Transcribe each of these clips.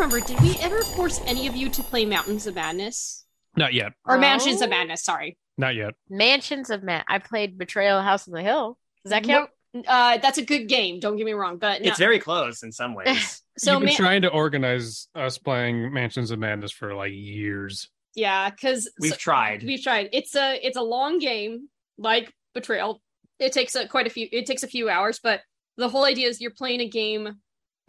remember. Did we ever force any of you to play Mountains of Madness Not yet. or Oh. Mansions of Madness? Sorry. Not yet. Mansions of Man. I played Betrayal House on the Hill. Does that count? Uh, that's a good game. Don't get me wrong, but no. It's very close in some ways. so You've been man- trying to organize us playing Mansions of Madness for like years. yeah, because We've tried. We've tried. It's a it's a long game, like Betrayal. It takes a, quite a few. It takes a few hours, but the whole idea is you're playing a game.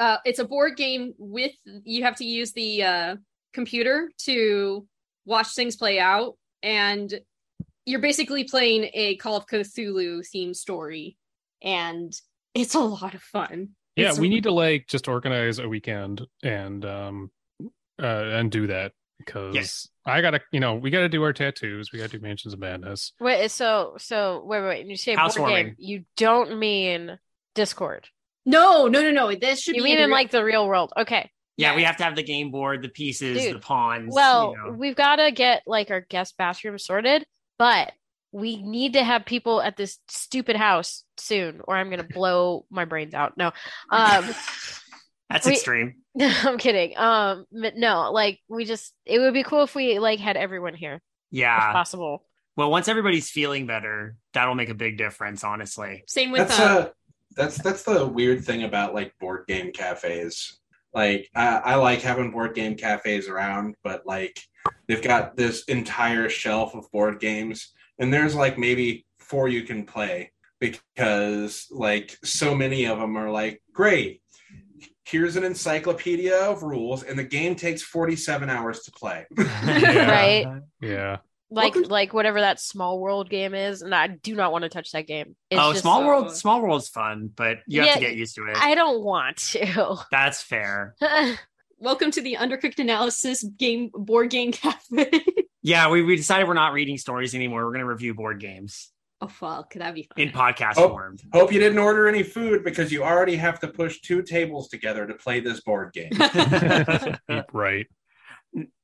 Uh, it's a board game with you have to use the uh, computer to watch things play out, and you're basically playing a Call of Cthulhu themed story, and it's a lot of fun. Yeah, It's- we need to like just organize a weekend and um uh and do that because Yes. I gotta you know we gotta do our tattoos. We gotta do Mansions of Madness. Wait, so so wait, wait, wait. You say board game. You don't mean Discord. No, no, no, no. This should You be mean in real- like the real world. Okay. yeah, Yeah. we have to have the game board, the pieces, Dude, the pawns. Well, you know. we've got to get like our guest bathroom sorted, but we need to have people at this stupid house soon, or I'm gonna blow my brains out. No, um, that's we- extreme. I'm kidding. Um, but no, like we just it would be cool if we like had everyone here if Yeah. possible. Well, once everybody's feeling better, that'll make a big difference, honestly. same with That's uh, uh that's that's the weird thing about like board game cafes. Like I, I like having board game cafes around, but like they've got this entire shelf of board games, and there's like maybe four you can play because like so many of them are like great. Here's an encyclopedia of rules, and the game takes 47 hours to play. Right. Yeah. Like Welcome- like whatever that small world game is, and I do not want to touch that game. It's oh, just- small so- world, small world's fun, but you have to get used to it. I don't want to. That's fair. welcome to the Undercooked Analysis game board game cafe. Yeah, we, we decided we're not reading stories anymore. We're going to review board games oh fuck, that'd be fun. in podcast Oh. form. Hope you didn't order any food because you already have to push two tables together to play this board game. right.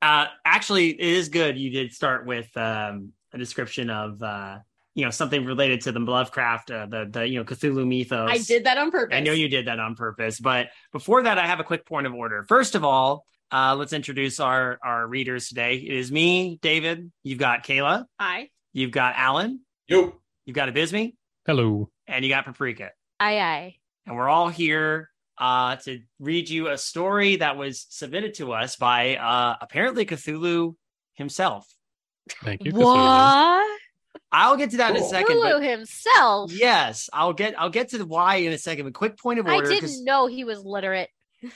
Uh, actually, it is good. You did start with um, a description of uh, you know something related to the Lovecraft, uh, the the you know Cthulhu mythos. I did that on purpose. I know you did that on purpose. But before that, I have a quick point of order. First of all, uh, let's introduce our our readers today. It is me, David. You've got Kayla. Hi. You've got Alan. Yo, You've got Abysme, Hello. and you got Paprika. aye aye. and we're all here uh, to read you a story that was submitted to us by uh, apparently Cthulhu himself. Thank you. Cthulhu. What? I'll get to that in a second. Hulu But himself. yes, I'll get I'll get to the why in a second. But quick point of order. I didn't know he was literate.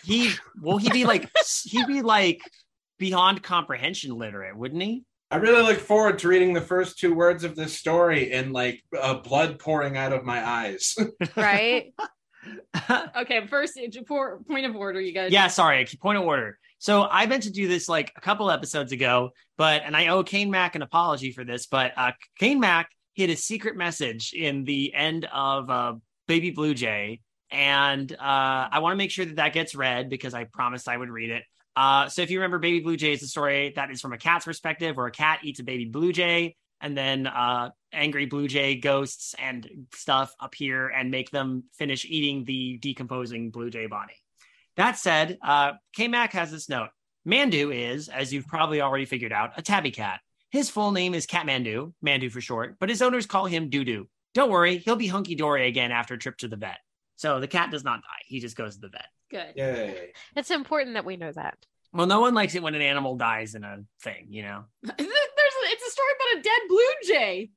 he will he be like he'd be like beyond comprehension literate, wouldn't he? I really look forward to reading the first two words of this story and like uh, blood pouring out of my eyes. Right? okay. First, point of order, you guys. yeah, sorry, point of order. So I meant to do this like a couple episodes ago, but and I owe Kane Mack an apology for this, but uh Kane Mack hid a secret message in the end of uh Baby Blue Jay, and uh I want to make sure that that gets read because I promised I would read it. Uh, so if you remember, Baby Blue Jay is a story that is from a cat's perspective, where a cat eats a baby blue jay, and then uh, angry blue jay ghosts and stuff appear and make them finish eating the decomposing blue jay body. That said, uh, K Mac has this note. Mandu is, as you've probably already figured out, a tabby cat. His full name is Catmandu, Mandu Mandu for short, but his owners call him Doo Don't worry, he'll be hunky dory again after a trip to the vet. So the cat does not die; he just goes to the vet. Good. Yay. It's important that we know that. Well, no one likes it when an animal dies in a thing, you know. There's it's a story about a dead blue jay.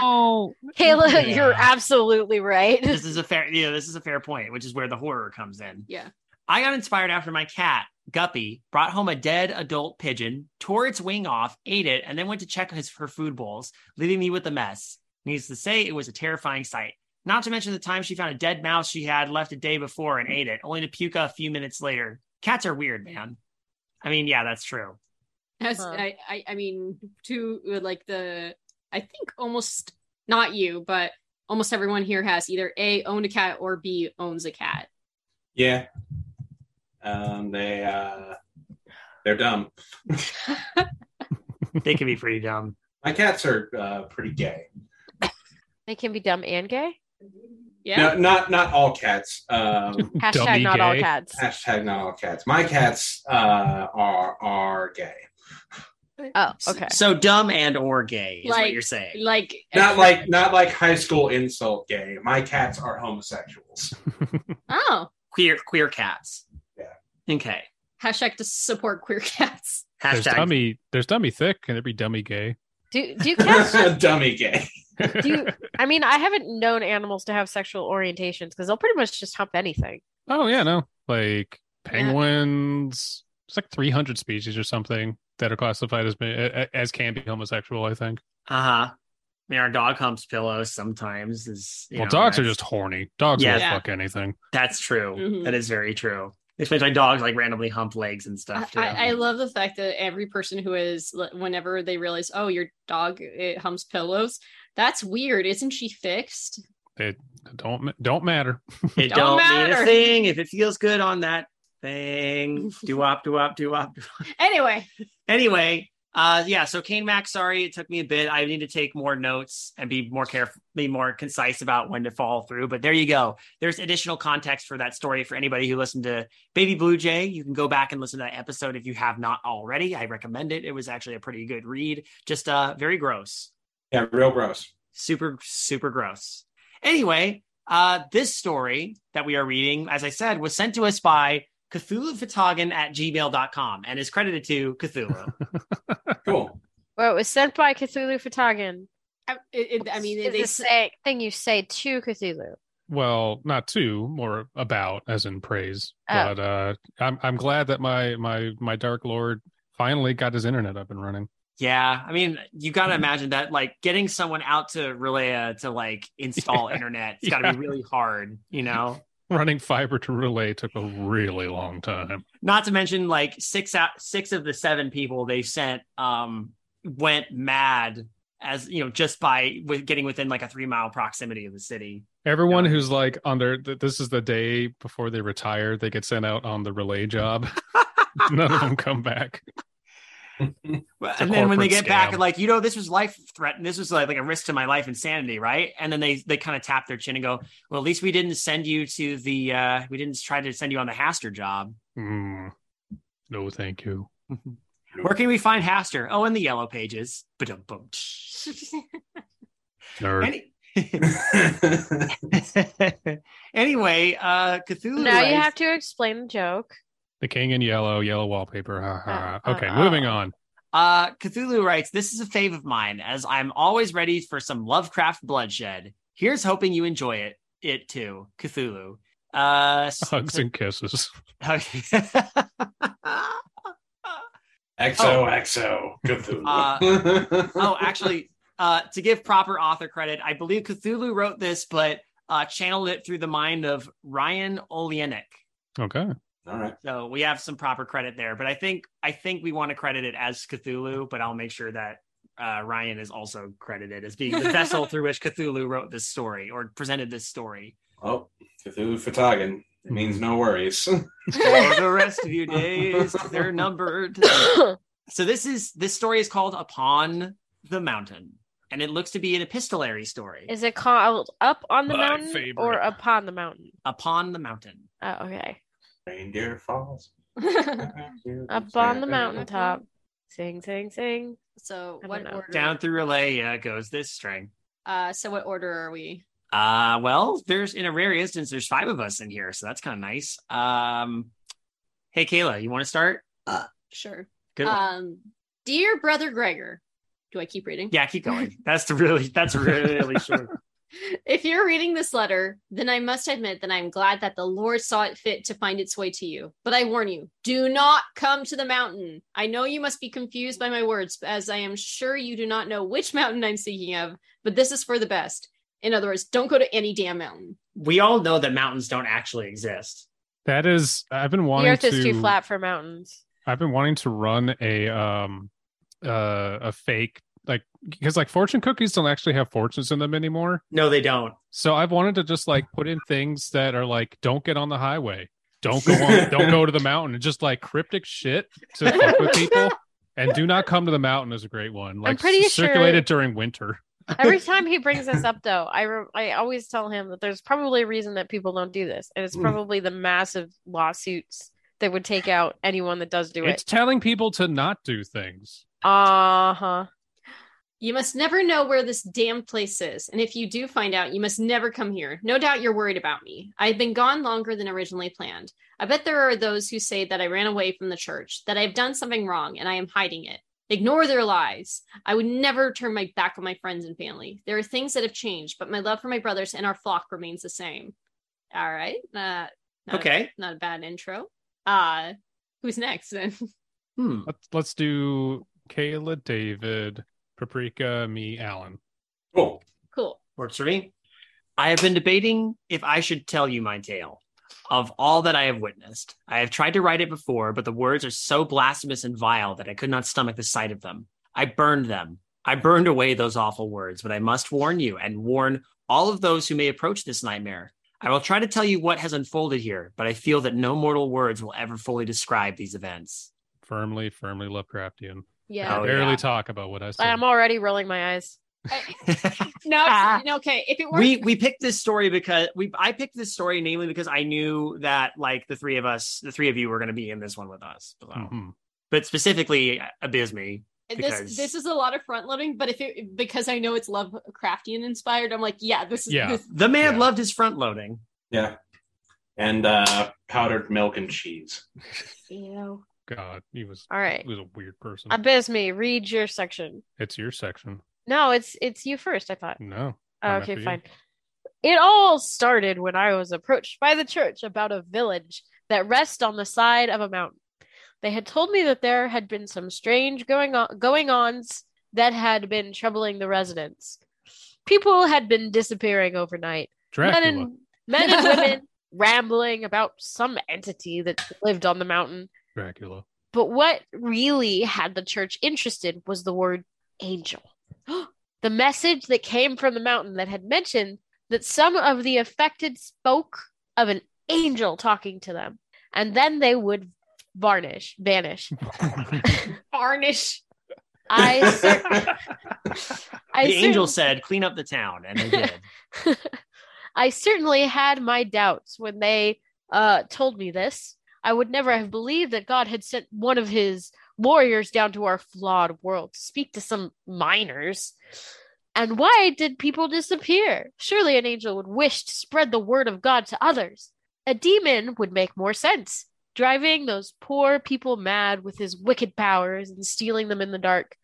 Oh, Kayla, Yeah. you're absolutely right. this is a fair, you know, this is a fair point, which is where the horror comes in. Yeah. I got inspired after my cat, Guppy, brought home a dead adult pigeon, tore its wing off, ate it, and then went to check his, her food bowls, leaving me with a mess. Needless to say, it was a terrifying sight. Not to mention the time she found a dead mouse she had left a day before and ate it, only to puke a few minutes later. Cats are weird, man. I mean, yeah, that's true. As Huh. I, I, I mean, to uh, like the, I think almost not you, but almost everyone here has either a owned a cat or b owns a cat. Yeah. Um, they uh, they're dumb. They can be pretty dumb. My cats are uh, pretty gay. They can be dumb and gay. Yeah. No, not not all cats. Um, Hashtag Dummy not all cats. hashtag not all cats. My cats uh, are are gay. Oh, okay. So dumb and or gay is what you're saying. Like Not like not like high school insult gay. My cats are homosexuals. oh Queer queer cats. Yeah. Okay. hashtag to support queer cats. There's Hashtag dummy. There's dummy thick, and there'd be dummy gay. Do do cats? Dummy gay. do you, I mean, I haven't known animals to have sexual orientations because they'll pretty much just hump anything. oh yeah, no, like penguins. It's like 300 species or something that are classified as as can be homosexual. I think. uh-huh. I mean our dog humps pillows sometimes is you well, know, dogs are just horny. Dogs Yeah. will Yeah. fuck anything. that's true. Mhm. That is very true. Especially like dogs like randomly hump legs and stuff too. I I love the fact that every person who is whenever they realize, oh, your dog it humps pillows. That's weird. Isn't she fixed? It don't don't matter. it Don't don't, mean matter. a thing if it feels good on that thing. do wop, do wop, do wop. Anyway, Anyway, uh yeah, so Kane Mac, sorry it took me a bit. I need to take more notes and be more careful, be more concise about when to follow through. But there you go. There's additional context for that story for anybody who listened to Baby Blue Jay. You can go back and listen to that episode if you have not already. I recommend it. It was actually a pretty good read. Just uh very gross. Yeah, real gross. Super, super gross. Anyway, uh, this story that we are reading, as I said, was sent to us by CthulhuFatagan at gmail.com and is credited to Cthulhu. Cool. Well, it was sent by Cthulhu fhtagn. I, it, it- I mean, It's they the s- say, thing you say to Cthulhu. Well, not to, more about, as in praise. Oh. But uh, I'm I'm glad that my my my dark lord finally got his internet up and running. yeah, I mean, you got to imagine that, like, getting someone out to R'lyeh to like install Yeah. internet, it's got to Yeah. be really hard, you know. Running fiber to R'lyeh took a really long time. Not to mention, like, six out six of the seven people they sent um went mad as you know just by with getting within like a three mile proximity of the city. Everyone who's like on their th- this is the day before they retire, they get sent out on the R'lyeh job. None of them come back. Well, and then when they corporate get back scam. and like, you know, this was life threat, this was like, like a risk to my life and sanity, right? And then they they kind of tap their chin and go, "Well, at least we didn't send you to the, uh we didn't try to send you on the Hastur job. Mm. No, thank you. Where can we find Hastur? Oh, in the yellow pages. Any- anyway, uh Cthulhu. Now you have to explain the joke. The king in yellow, yellow wallpaper. Ha, ha. Uh, uh, okay, uh, moving on. Uh, Cthulhu writes, This is a fave of mine, as I'm always ready for some Lovecraft bloodshed. Here's hoping you enjoy it, it too, Cthulhu. Uh, s- Hugs and kisses. XO XO Cthulhu. Uh, oh, actually, uh, to give proper author credit, I believe Cthulhu wrote this, but uh, channeled it through the mind of Ryan Olenek. Okay. All right. So we have some proper credit there, but I think I think we want to credit it as Cthulhu, but I'll make sure that uh, Ryan is also credited as being the vessel through which Cthulhu wrote this story or presented this story. Oh, Cthulhu fhtagn. It means no worries. For the rest of your days, they're numbered. So this is this story is called Upon the Mountain, and it looks to be an epistolary story. Is it called up on the My mountain favorite. or upon the mountain? Upon the Mountain. Oh, okay. Reindeer falls. Up on the mountaintop. Sing, sing, sing. so I what don't know. order? Down through R'lyeh goes this string. Uh, so what order are we? Uh well, there's in a rare instance, there's five of us in here, so that's kind of nice. Um hey Kayla, you want to start? Uh, sure. Good one. Um, dear brother Gregor, do I keep reading? yeah, keep going. That's the really that's really short. If you're reading this letter, then I must admit that I'm glad that the Lord saw it fit to find its way to you. But I warn you, do not come to the mountain. I know you must be confused by my words, as I am sure you do not know which mountain I'm speaking of, but this is for the best. In other words, don't go to any damn mountain. We all know that mountains don't actually exist. That is, I've been wanting. The wanting earth to. is too flat for mountains. I've been wanting to run a um uh a fake like because like fortune cookies don't actually have fortunes in them anymore. No, they don't. So I've wanted to just like put in things that are like don't get on the highway, don't go on, don't go to the mountain, and just like cryptic shit to fuck with people. And do not come to the mountain is a great one. Like pretty circulated sure- during winter. Every time he brings this up, though, I re- I always tell him that there's probably a reason that people don't do this, and it's Mm. probably the massive lawsuits that would take out anyone that does do It's it. It's telling people to not do things. Uh huh. You must never know where this damned place is, and if you do find out, you must never come here. No doubt you're worried about me. I've been gone longer than originally planned. I bet there are those who say that I ran away from the church, that I've done something wrong, and I am hiding it. Ignore their lies. I would never turn my back on my friends and family. There are things that have changed, but my love for my brothers and our flock remains the same. All right. Uh, not, Okay. Not a bad intro. Uh, who's next then? Hmm. Let's let's do Kayla, David, Paprika, me, Alan. Cool. cool. Works for me. I have been debating if I should tell you my tale of all that I have witnessed. I have tried to write it before, but the words are so blasphemous and vile that I could not stomach the sight of them. I burned them. I burned away those awful words, but I must warn you and warn all of those who may approach this nightmare. I will try to tell you what has unfolded here, but I feel that no mortal words will ever fully describe these events. Firmly, firmly Lovecraftian. Yeah. I Oh, barely yeah. talk about what I said. I'm already rolling my eyes. No, it's- okay. If it were we we picked this story because we I picked this story namely because I knew that like the three of us, the three of you were going to be in this one with us. So. Mhm. But specifically Abysme. this because- this is a lot of front loading, but if it because I know it's Lovecraftian inspired, I'm like, yeah, this is Yeah. this, The man Yeah. loved his front loading. Yeah. And uh powdered milk and cheese. Ew. God, he was All right. he was a weird person. Abysme, read your section. It's your section. No, it's it's you first. I thought. No. Oh, okay, after you. fine. It all started when I was approached by the church about a village that rests on the side of a mountain. They had told me that there had been some strange going on going ons that had been troubling the residents. People had been disappearing overnight. Men and men and women rambling about some entity that lived on the mountain. Dracula. But what really had the church interested was the word angel. the message that came from the mountain that had mentioned that some of the affected spoke of an angel talking to them, and then they would varnish, vanish. Varnish. I, cer- I the angel said, "Clean up the town," and they did. I certainly had my doubts when they uh, told me this. I would never have believed that God had sent one of his warriors down to our flawed world to speak to some miners. And why did people disappear? Surely an angel would wish to spread the word of God to others. A demon would make more sense, driving those poor people mad with his wicked powers and stealing them in the dark.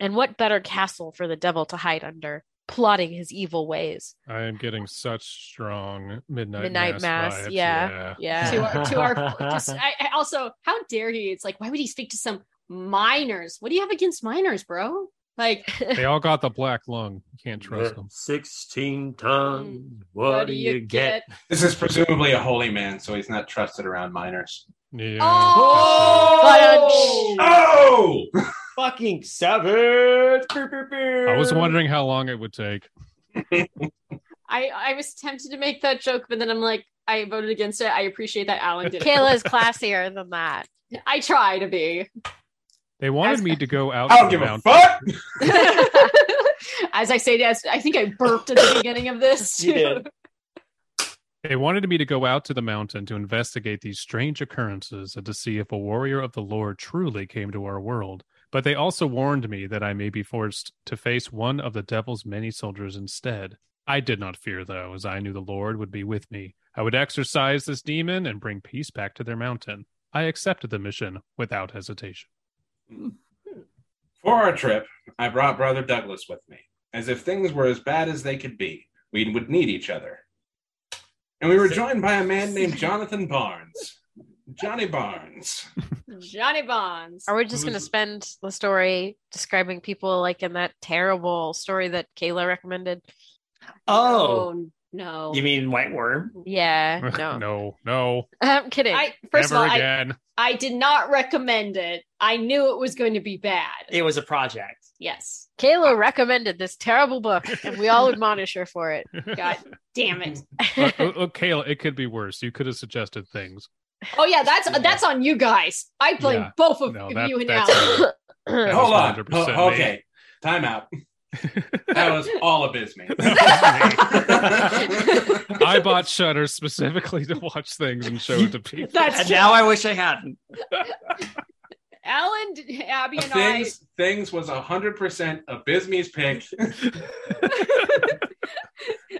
And what better castle for the devil to hide under, plotting his evil ways? I am getting such strong midnight, Midnight mass. Mass, vibes. yeah. Yeah. to our to our just, I, I also how dare he? It's like why would he speak to some miners? What do you have against miners, bro? Like They all got the black lung. You can't trust them. Sixteen tons. Mm. What, do you get? This is presumably a holy man, so he's not trusted around minors. Yeah. Oh, Oh! oh! Fucking savage! I was wondering how long it would take. I I was tempted to make that joke, but then I'm like, I voted against it. I appreciate that Alan did. it. Kayla is classier than that. I try to be. They wanted As- me to go out I to don't the give a mountain. fuck. As I say, yes, I think I burped at the beginning of this. You did. They wanted me to go out to the mountain to investigate these strange occurrences and to see if a warrior of the Lord truly came to our world. But they also warned me that I may be forced to face one of the devil's many soldiers instead. I did not fear, though, as I knew the Lord would be with me. I would exorcise this demon and bring peace back to their mountain. I accepted the mission without hesitation. For our trip, I brought Brother Douglas with me, as if things were as bad as they could be. We would need each other. And we were joined by a man named Jonathan Barnes. Johnny Barnes. Johnny Barnes. Are we just going to spend the story describing people like in that terrible story that Kayla recommended? Oh, no. you mean White Worm? Yeah, no. no, no, I'm kidding. I first never of all, I, again. I did not recommend it. I knew it was going to be bad. It was a project. yes. Kayla recommended this terrible book, and we all admonish her for it. God damn it. Look, look, look, Kayla, it could be worse. You could have suggested things. Oh yeah, that's that's on you guys. I blame Yeah. both of No, that- you and that's- Alan. Hold on. Oh, okay. Time out. That was all of Bisme. I bought Shutter specifically to watch things and show it to people. That's and now I wish I hadn't. Alan, Abby, and I. things things was hundred percent Abysme's pick.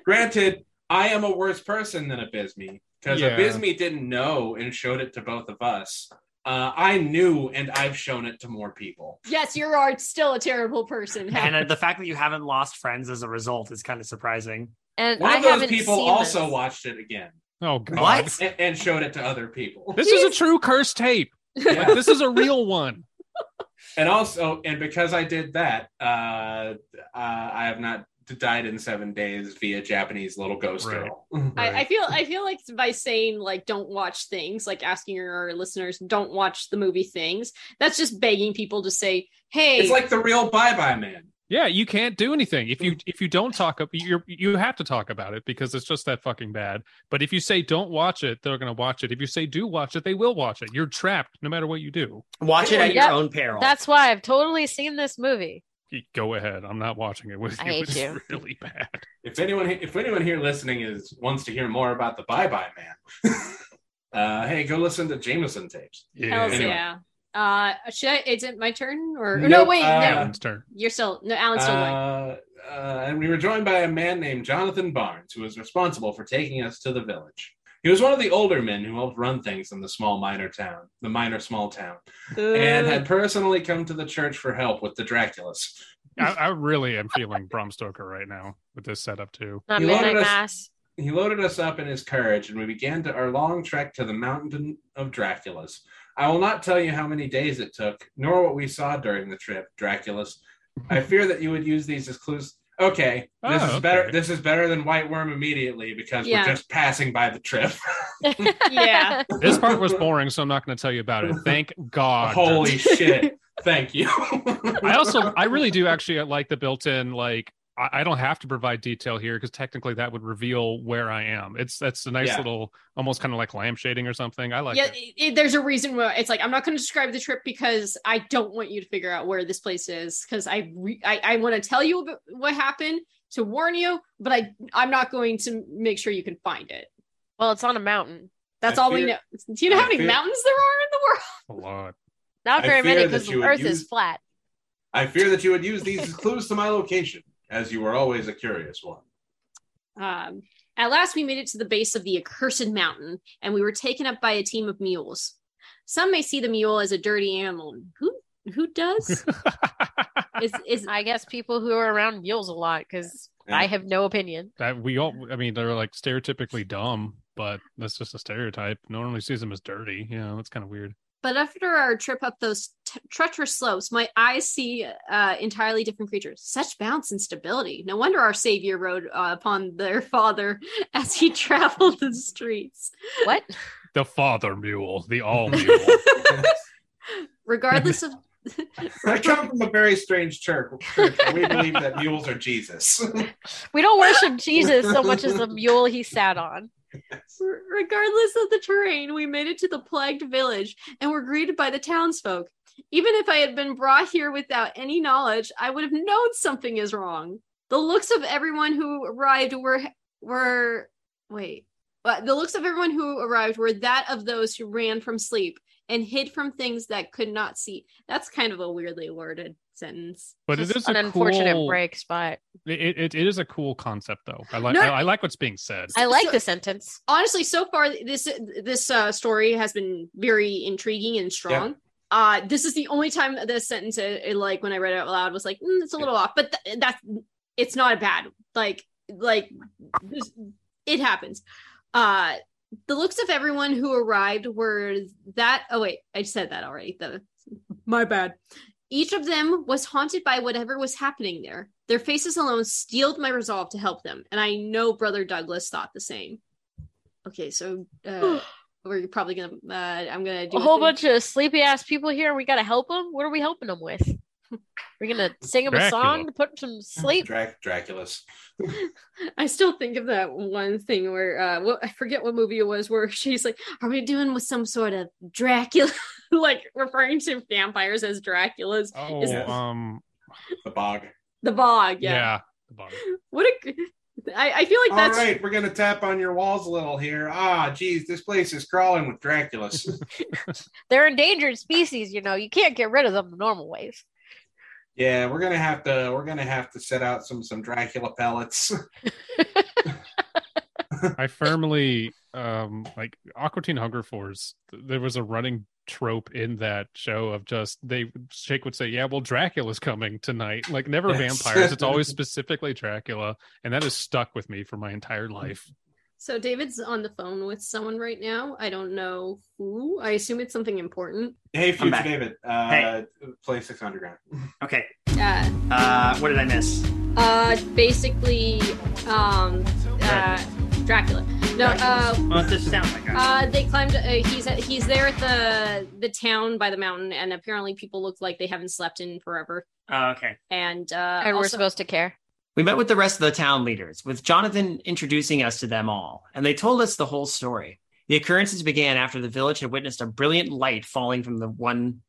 Granted, I am a worse person than a Bisme because Yeah. Abysme didn't know and showed it to both of us. Uh, I knew and I've shown it to more people. Yes, you are still a terrible person. And uh, the fact that you haven't lost friends as a result is kind of surprising. And One I of those haven't people also this. watched it again Oh god. What? and, and showed it to other people. This is a true curse tape. Like, this is a real one. and also, and because I did that, uh, uh, I have not died in seven days via Japanese little ghost Right. girl. Mm-hmm. I, I feel I feel like by saying like don't watch things, like asking your listeners don't watch the movie things, that's just begging people to say, hey, It's like the real Bye Bye Man. Yeah, you can't do anything if you mm-hmm. if you don't talk up. You you have to talk about it because it's just that fucking bad. But if you say don't watch it, they're gonna watch it. If you say do watch it, they will watch it. You're trapped no matter what you do. Watch it at Yep. your own peril. That's why I've totally seen this movie. You- Go ahead. I'm not watching it with I you. hate It's you. really bad. If anyone, if anyone here listening is wants to hear more about the Bye Bye Man, uh, hey, go listen to Jameson tapes. hells Anyway. yeah. Uh, should I? Is it my turn or no? Wait, uh, no, Alan's turn. you're still no. Alan's still going. Uh, uh, and we were joined by a man named Jonathan Barnes, who was responsible for taking us to the village. He was one of the older men who helped run things in the small minor town, the minor small town, and had uh. personally come to the church for help with the Draculas. I, I really am feeling Bram Stoker right now with this setup too. Not You Midnight wanted us- Mass. He loaded us up in his carriage, and we began to our long trek to the mountain of Draculas. I will not tell you how many days it took, nor what we saw during the trip, Draculas. I fear that you would use these as clues. Okay, this Oh, is okay. better. This is better than White Worm immediately because Yeah. we're just passing by the trip. Yeah. This part was boring, so I'm not going to tell you about it. Thank God. Holy shit! Thank you. I also, I really do actually like the built-in like. I I don't have to provide detail here because technically that would reveal where I am. It's that's a nice Yeah. little, almost kind of like lampshading or something. I like yeah, it. it, it- there's a reason why it's like I'm not going to describe the trip because I don't want you to figure out where this place is because I, re- I I want to tell you about what happened to warn you, but I I'm not going to make sure you can find it. Well, it's on a mountain. That's I all we know. Do you know I how many fear- mountains there are in the world? A lot. Not very many because the Earth use- is flat. I fear that you would use these as clues to my location, as you were always a curious one. Um, at last, we made it to the base of the accursed mountain, and we were taken up by a team of mules. Some may see the mule as a dirty animal. Who who does? is is I guess people who are around mules a lot because Yeah. I have no opinion. that we all, I mean, they're like stereotypically dumb, but that's just a stereotype. No one really sees them as dirty. You know, that's kind of weird. But after our trip up those t- treacherous slopes, my eyes see uh, entirely different creatures. Such bounce and stability. No wonder our savior rode uh, upon their father as he traveled the streets. What? The father mule, the all mule. Regardless of I come from a very strange church. church we believe that mules are Jesus. We don't worship Jesus so much as the mule he sat on. regardless of the terrain, we made it to the plagued village and were greeted by the townsfolk. Even if I had been brought here without any knowledge, I would have known something is wrong. The looks of everyone who arrived were were wait. But the looks of everyone who arrived were that of those who ran from sleep and hid from things that could not see. That's kind of a weirdly worded sentence. But it Just is an a unfortunate cool, break spot. It, it, it is a cool concept, though. I like No- I, I like what's being said. I like So- the sentence. honestly so far this this uh, story has been very intriguing and strong uh this is the only time that this sentence uh, it, like when i read it out loud was like mm, it's a little off but th- that's it's not a bad like like it happens uh the looks of everyone who arrived were that oh wait i said that already the my bad each of them was haunted by whatever was happening there their faces alone steeled my resolve to help them and i know brother douglas thought the same okay so uh we're probably gonna uh i'm gonna do A whole bunch of sleepy ass people here, we gotta help them. What are we helping them with? We're gonna sing them a song to put some sleep. Drac- Dracula's. I still think of that one thing where uh what I forget what movie it was where she's like, Are we doing with some sort of Dracula like referring to vampires as Draculas? oh, Is- um, The bog. The bog, Yeah. yeah. the bog. What a I, I feel like All that's right, we're gonna tap on your walls a little here. Ah, geez, this place is crawling with Draculas. They're endangered species, you know. You can't get rid of them the normal ways. Yeah, we're gonna have to we're gonna have to set out some some Dracula pellets. I firmly um like Aqua Teen Hunger Force. th- There was a running trope in that show of just they Shake would say, "Yeah, well, Dracula's coming tonight." Like never Yes. vampires. It's always specifically Dracula, and that has stuck with me for my entire life. So David's on the phone with someone right now. I don't know who. I assume it's something important. hey, future. David, uh, Hey. play Six Underground. Okay. Uh Uh, what did I miss? uh basically um uh Dracula. No, uh Well, this sounds like Uh, they climbed. Uh, he's at, he's there at the the town by the mountain, and apparently people look like they haven't slept in forever. Oh, okay. And uh, and we're also- supposed to care. We met with the rest of the town leaders, with Jonathan introducing us to them all, and they told us the whole story. The occurrences began after the village had witnessed a brilliant light falling from the one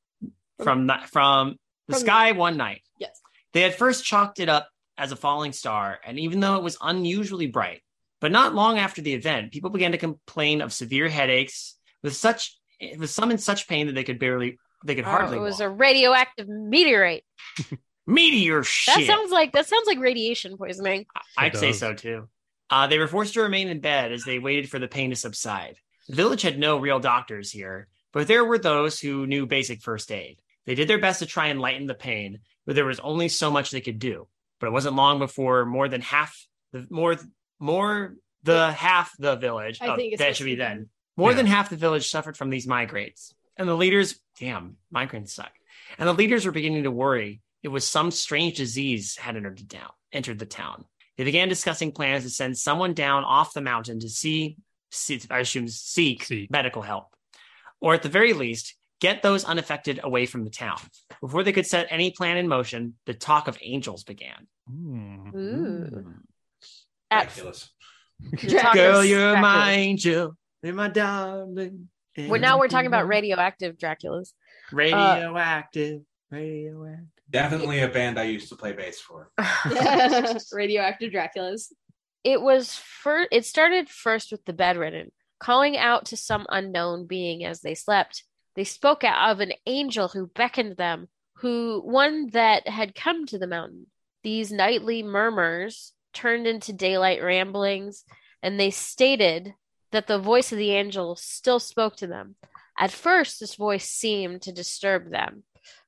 from the, from the From- sky one night. Yes. They had first chalked it up as a falling star, and even though it was unusually bright, but not long after the event, people began to complain of severe headaches, with such with some in such pain that they could barely they could Oh, hardly it was walk. a radioactive meteorite. meteor shit. That sounds like that sounds like radiation poisoning. I'd say so too. Uh, they were forced to remain in bed as they waited for the pain to subside. The village had no real doctors here, but there were those who knew basic first aid. They did their best to try and lighten the pain, but there was only so much they could do. But it wasn't long before more than half the more more the half the village. I oh, think it's that should be be then. More Yeah. than half the village suffered from these migrates, and the leaders, damn, migraines suck. And the leaders were beginning to worry it was some strange disease had entered the town. Entered the town. They began discussing plans to send someone down off the mountain to see, see I assume, seek, Seek. medical help, or at the very least, get those unaffected away from the town. Before they could set any plan in motion, the talk of angels began. Hmm. Ooh. At- Draculas. Girl, you're Dracula. my angel, you're my darling. Well, now we're talking about radioactive Draculas. radioactive, radioactive. Definitely a band I used to play bass for. radioactive Draculas. it was first it started first with the bedridden calling out to some unknown being as they slept they spoke out of an angel who beckoned them who one that had come to the mountain these nightly murmurs turned into daylight ramblings and they stated that the voice of the angel still spoke to them at first this voice seemed to disturb them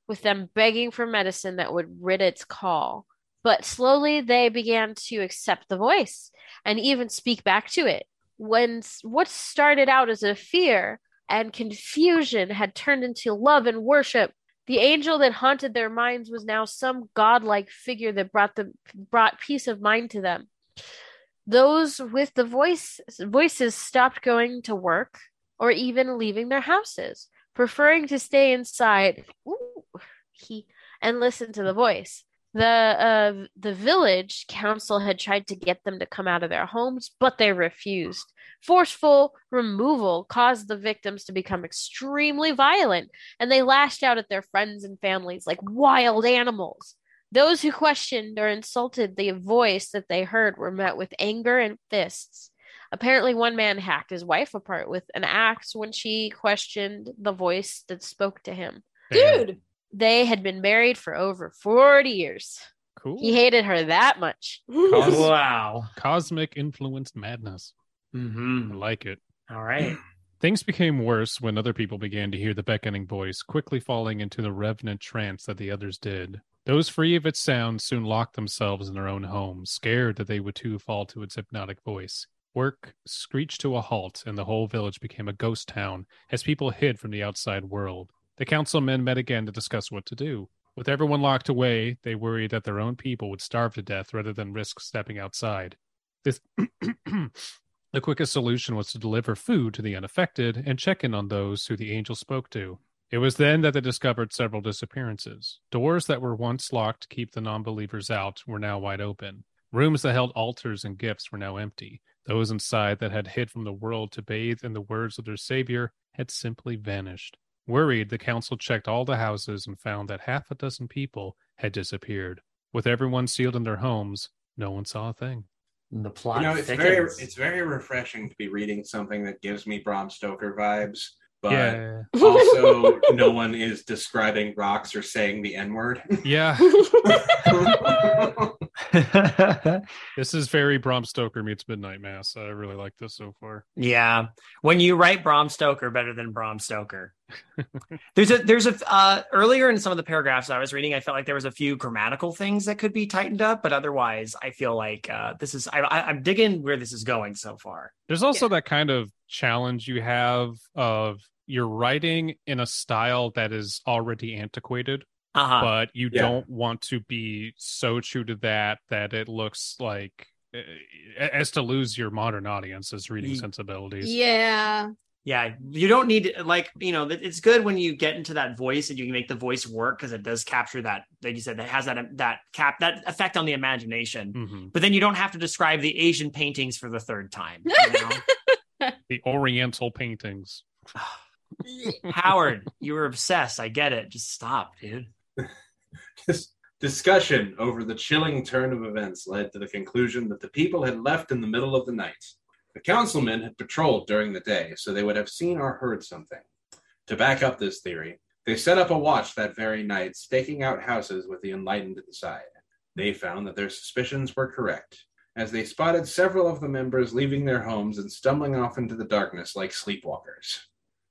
with them begging for medicine that would rid its call but slowly they began to accept the voice and even speak back to it. When what started out as a fear and confusion had turned into love and worship, the angel that haunted their minds was now some godlike figure that brought them brought peace of mind to them. Those with the voice voices stopped going to work or even leaving their houses, preferring to stay inside ooh, he, and listen to the voice the uh, the village council had tried to get them to come out of their homes, but they refused. Forceful removal caused the victims to become extremely violent, and they lashed out at their friends and families like wild animals. Those who questioned or insulted the voice that they heard were met with anger and fists. Apparently, one man hacked his wife apart with an axe when she questioned the voice that spoke to him. Damn. Dude, They had been married for over 40 years. Cool. He hated her that much. Cos- Wow. Cosmic influenced madness. Mm-hmm. like it. All right. Things became worse when other people began to hear the beckoning voice, quickly falling into the revenant trance that the others did. Those free of its sound soon locked themselves in their own homes, scared that they would too fall to its hypnotic voice. Work screeched to a halt, and the whole village became a ghost town as people hid from the outside world. The councilmen met again to discuss what to do. With everyone locked away, they worried that their own people would starve to death rather than risk stepping outside. This the quickest solution was to deliver food to the unaffected and check in on those who the angel spoke to. It was then that they discovered several disappearances. Doors that were once locked to keep the non believers out were now wide open. Rooms that held altars and gifts were now empty. Those inside that had hid from the world to bathe in the words of their Savior had simply vanished. Worried, the council checked all the houses and found that half a dozen people had disappeared. With everyone sealed in their homes, no one saw a thing. The plot you know, it's thickens. very it's very refreshing to be reading something that gives me Bram Stoker vibes, but yeah. also no one is describing rocks or saying the N word. Yeah. This is very Bram Stoker meets Midnight Mass. I really like this so far. yeah, when you write Bram Stoker better than Bram Stoker. there's a there's a uh, earlier in some of the paragraphs I was reading, I felt like there was a few grammatical things that could be tightened up, but otherwise, I feel like uh, this is I, I, I'm digging where this is going so far. There's also that kind of challenge you have of you're writing in a style that is already antiquated, Uh-huh. but you Yeah. don't want to be so true to that that it looks like uh, as to lose your modern audience's reading Ye- sensibilities. Yeah. Yeah, you don't need like you know it's good when you get into that voice and you can make the voice work because it does capture that like you said that has that that cap that effect on the imagination. Mhm. But then you don't have to describe the Asian paintings for the third time. you know? The Oriental paintings. Howard, you were obsessed. I get it. Just stop, dude. This discussion over the chilling turn of events led to the conclusion that the people had left in the middle of the night. The councilmen had patrolled during the day, so they would have seen or heard something. To back up this theory, they set up a watch that very night, staking out houses with the enlightened inside. They found that their suspicions were correct, as they spotted several of the members leaving their homes and stumbling off into the darkness like sleepwalkers.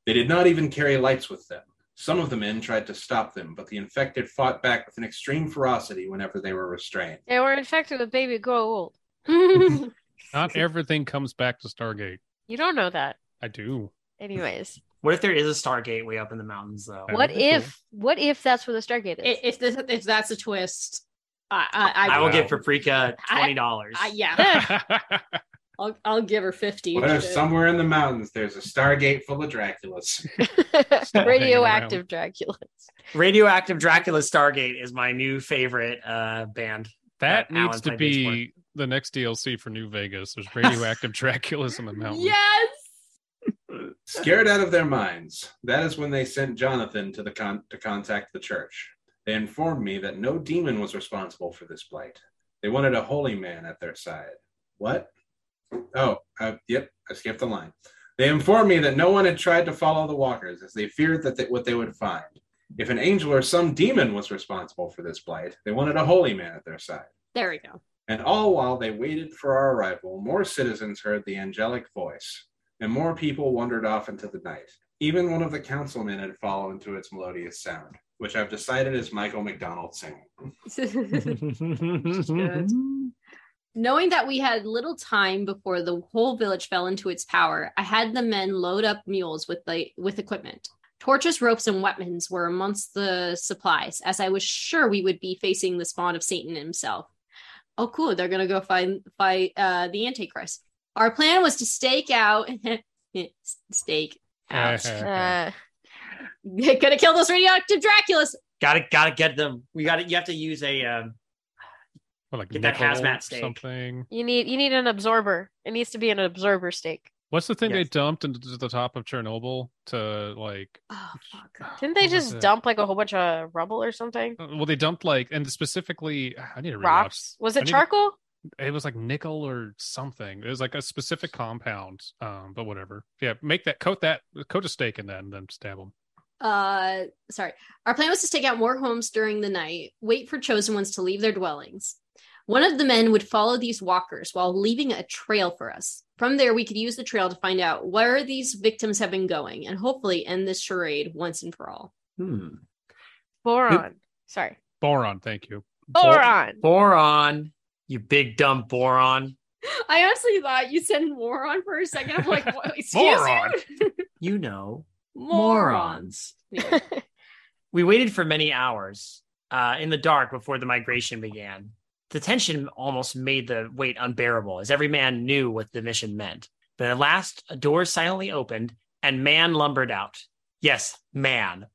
They did not even carry lights with them. Some of the men tried to stop them, but the infected fought back with an extreme ferocity whenever they were restrained. They were infected with baby Goa'uld. Not everything comes back to Stargate. You don't know that. I do. Anyways, What if there is a Stargate way up in the mountains though? What would cool. if what if that's where the Stargate is? If this, if that's a twist, I I, I will Wow. give Paprika twenty dollars. I yeah, I'll I'll give her fifty. What if Shit. somewhere in the mountains there's a Stargate full of Draculas? Radioactive Draculas. Radioactive Dracula Stargate is my new favorite uh, band. that That needs to played bass be the next DLC for New Vegas. There's radioactive Draculas in the mountains. Yes. Scared out of their minds, that is when they sent Jonathan to the con- to contact the church. They informed me that no demon was responsible for this blight. They wanted a holy man at their side. What? Oh, uh, yep, I skipped the line. They informed me that no one had tried to follow the walkers, as they feared that they, what they would find. If an angel or some demon was responsible for this blight, they wanted a holy man at their side. There we go. And all while they waited for our arrival, more citizens heard the angelic voice, and more people wandered off into the night. Even one of the councilmen had fallen to its melodious sound, which I've decided is Michael McDonald singing. Good. Knowing that we had little time before the whole village fell into its power, I had the men load up mules with the with equipment. Torches, ropes, and weapons were amongst the supplies, as I was sure we would be facing the spawn of Satan himself. Oh, cool! They're gonna go find fight uh, the Antichrist. Our plan was to stake out, stake out, Uh, gonna kill those radioactive Draculas. gotta gotta get them. We got to You have to use a. Um, Or like Get that nickel hazmat or steak. something. you need you need an absorber. It needs to be an absorber stake. What's the thing they dumped into the top of Chernobyl to like? Oh fuck! Didn't they just dump like a whole bunch of rubble or something? Uh, Well, they dumped like, and specifically, I need to rewatch. Rocks? Was I it need to- charcoal? It was like nickel or something. It was like a specific compound. Um, but whatever. Yeah, make that coat that coat a steak in that, and then stab them. Uh sorry our plan was to stake out more homes during the night wait for chosen ones to leave their dwellings one of the men would follow these walkers while leaving a trail for us from there we could use the trail to find out where these victims have been going and hopefully end this charade once and for all hmm. Boron. Sorry. Boron, thank you. Boron. Boron, you big dumb boron. i honestly thought you said moron for a second i'm like what, excuse Moron. you You know, morons morons. We waited for many hours uh, in the dark before the migration began. The tension almost made the wait unbearable, as every man knew what the mission meant. But at last, a door silently opened, and man lumbered out. Yes, man.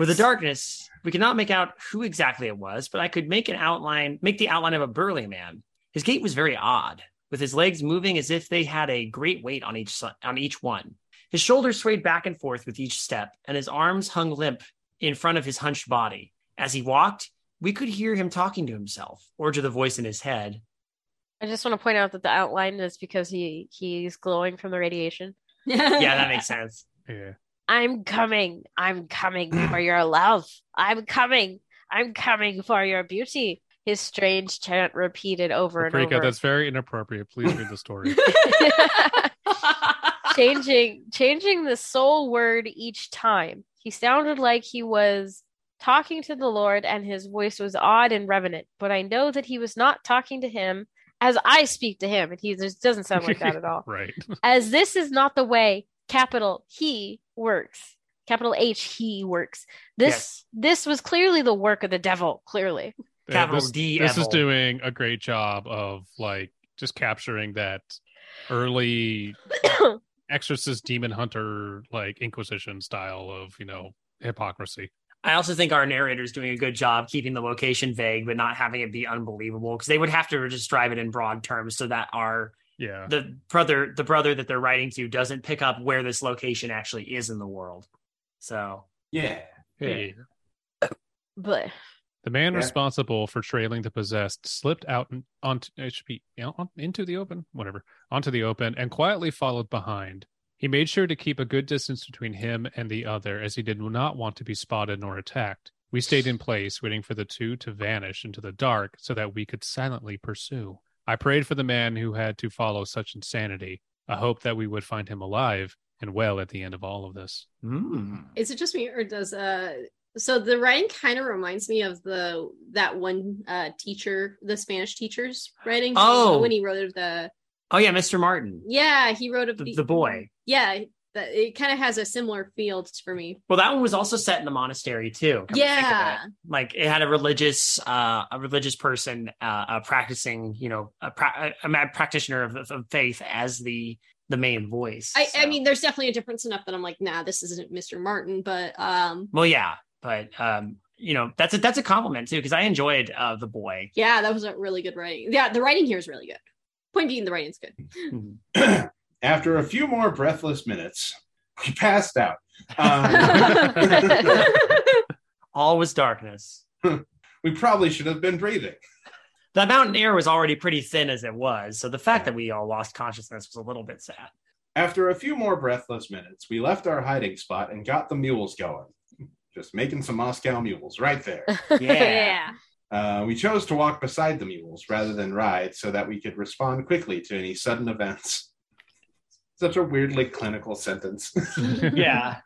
With the darkness, we could not make out who exactly it was, but I could make an outline, make the outline of a burly man. His gait was very odd, with his legs moving as if they had a great weight on each on each one. His shoulders swayed back and forth with each step, and his arms hung limp in front of his hunched body. As he walked, we could hear him talking to himself or to the voice in his head. I just want to point out that the outline is because he he's glowing from the radiation. Yeah, that makes sense. Yeah. I'm coming. I'm coming for your love. I'm coming. I'm coming for your beauty. His strange chant repeated over and over. that's very inappropriate. Please read the story. changing changing the soul word each time. He sounded like he was talking to the Lord and his voice was odd and revenant. but I know that he was not talking to him as I speak to him, and he just doesn't sound like that at all. right. As this is not the way capital he works. Capital H he works. This Yes. this was clearly the work of the devil, clearly. Yeah, Capital this, D This is doing a great job of like just capturing that early exorcist demon hunter like inquisition style of you know hypocrisy I also think our narrator is doing a good job keeping the location vague, but not having it be unbelievable because they would have to just drive it in broad terms so that our yeah the brother the brother that they're writing to doesn't pick up where this location actually is in the world. So Yeah. Hey. But the man Yeah. responsible for trailing the possessed slipped out onto it should be you know, on, into the open whatever onto the open and quietly followed behind he made sure to keep a good distance between him and the other as he did not want to be spotted nor attacked we stayed in place waiting for the two to vanish into the dark so that we could silently pursue i prayed for the man who had to follow such insanity a hope that we would find him alive and well at the end of all of this mm. Is it just me or does uh so the writing kind of reminds me of the that one uh teacher, the Spanish teacher's writing. Oh. when he wrote of the oh yeah, Mr. Martin, yeah, he wrote of the, the boy. Yeah, it kind of has a similar feel for me. Well, that one was also set in the monastery too. Yeah. it. like it had a religious, uh, a religious person, uh, uh practicing, you know, a, pra- a, a practitioner of, of faith as the the main voice. I, I mean, there's definitely a difference enough that I'm like, nah, this isn't Mr. Martin, but um, well, yeah, but um, you know, that's a that's a compliment too because I enjoyed uh, the boy. yeah, that was a really good writing. Yeah, the writing here is really good. Point being, the writing's good. After a few more breathless minutes, we passed out. Um, All was darkness. we probably should have been breathing. The mountain air was already pretty thin as it was, so the fact that we all lost consciousness was a little bit sad. After a few more breathless minutes, we left our hiding spot and got the mules going. Just making some Moscow mules right there. Yeah. Uh, we chose to walk beside the mules rather than ride so that we could respond quickly to any sudden events. Such a weirdly clinical sentence. yeah.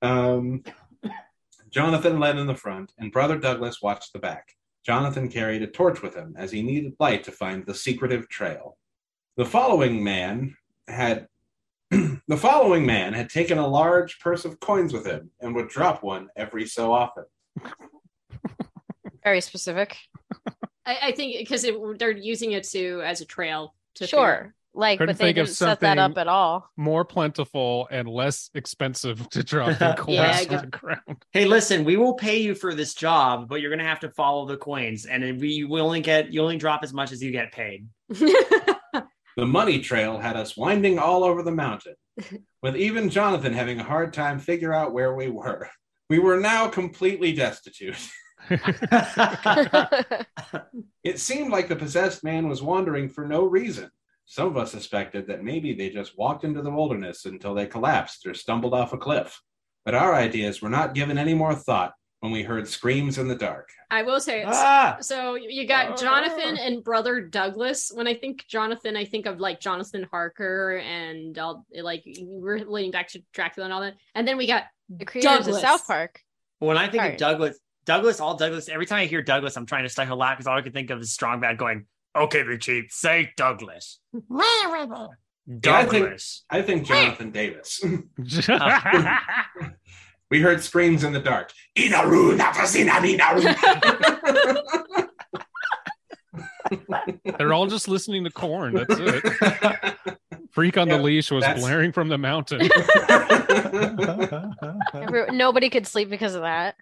um, Jonathan led in the front, and Brother Douglas watched the back. Jonathan carried a torch with him as he needed light to find the secretive trail. The following man had the following man had taken a large purse of coins with him and would drop one every so often. very specific. I, I think because they're using it to as a trail to Sure. Like, Couldn't but they didn't set that up at all. more plentiful and less expensive to drop the coins Yeah, I to got- the ground Hey, listen, we will pay you for this job, but you're gonna have to follow the coins, and then we you only get you only drop as much as you get paid. The money trail had us winding all over the mountain, with even Jonathan having a hard time figure out where we were. We were now completely destitute. It seemed like the possessed man was wandering for no reason. Some of us suspected that maybe they just walked into the wilderness until they collapsed or stumbled off a cliff. But our ideas were not given any more thought when we heard screams in the dark. I will say it's ah, So you got Jonathan and brother Douglas. When I think Jonathan, I think of like Jonathan Harker and all like we're relating back to Dracula and all that. And then we got the creators Douglas. of South Park. when I think Sorry. of Douglas, Douglas, all Douglas. Every time I hear Douglas, I'm trying to stifle a laugh because all I can think of is Strong Bad going, "Okay, the chief, say Douglas." I think- Douglas. I think Jonathan Davis. we heard screams in the dark. Inaru, Nafasina, Inaru. they're all just listening to Korn that's it freak on Yeah, the leash was that's- blaring from the mountain nobody could sleep because of that.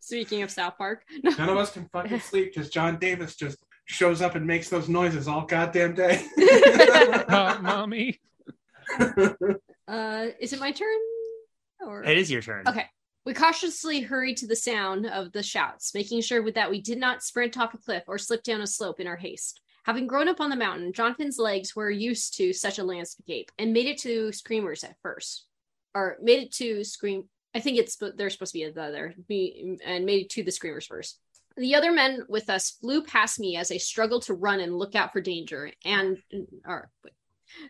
speaking of South Park. None of us can fucking sleep because John Davis just shows up and makes those noises all goddamn day. Uh, mommy uh is it my turn? Or It is your turn. Okay. We cautiously hurried to the sound of the shouts, making sure that we did not sprint off a cliff or slip down a slope in our haste. Having grown up on the mountain, Jonathan's legs were used to such a landscape and made it to screamers at first, or made it to scream. I think it's they're supposed to be the other, be, and made it to the screamers first. The other men with us flew past me as I struggled to run and look out for danger. And, or,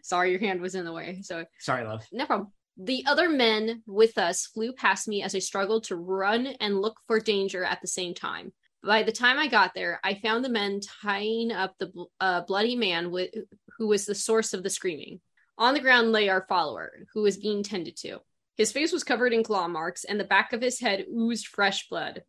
sorry, your hand was in the way. So Sorry, love. no problem. The other men with us flew past me as I struggled to run and look for danger at the same time. By the time I got there, I found the men tying up the uh, bloody man with, who was the source of the screaming. On the ground lay our follower, who was being tended to. His face was covered in claw marks, and the back of his head oozed fresh blood.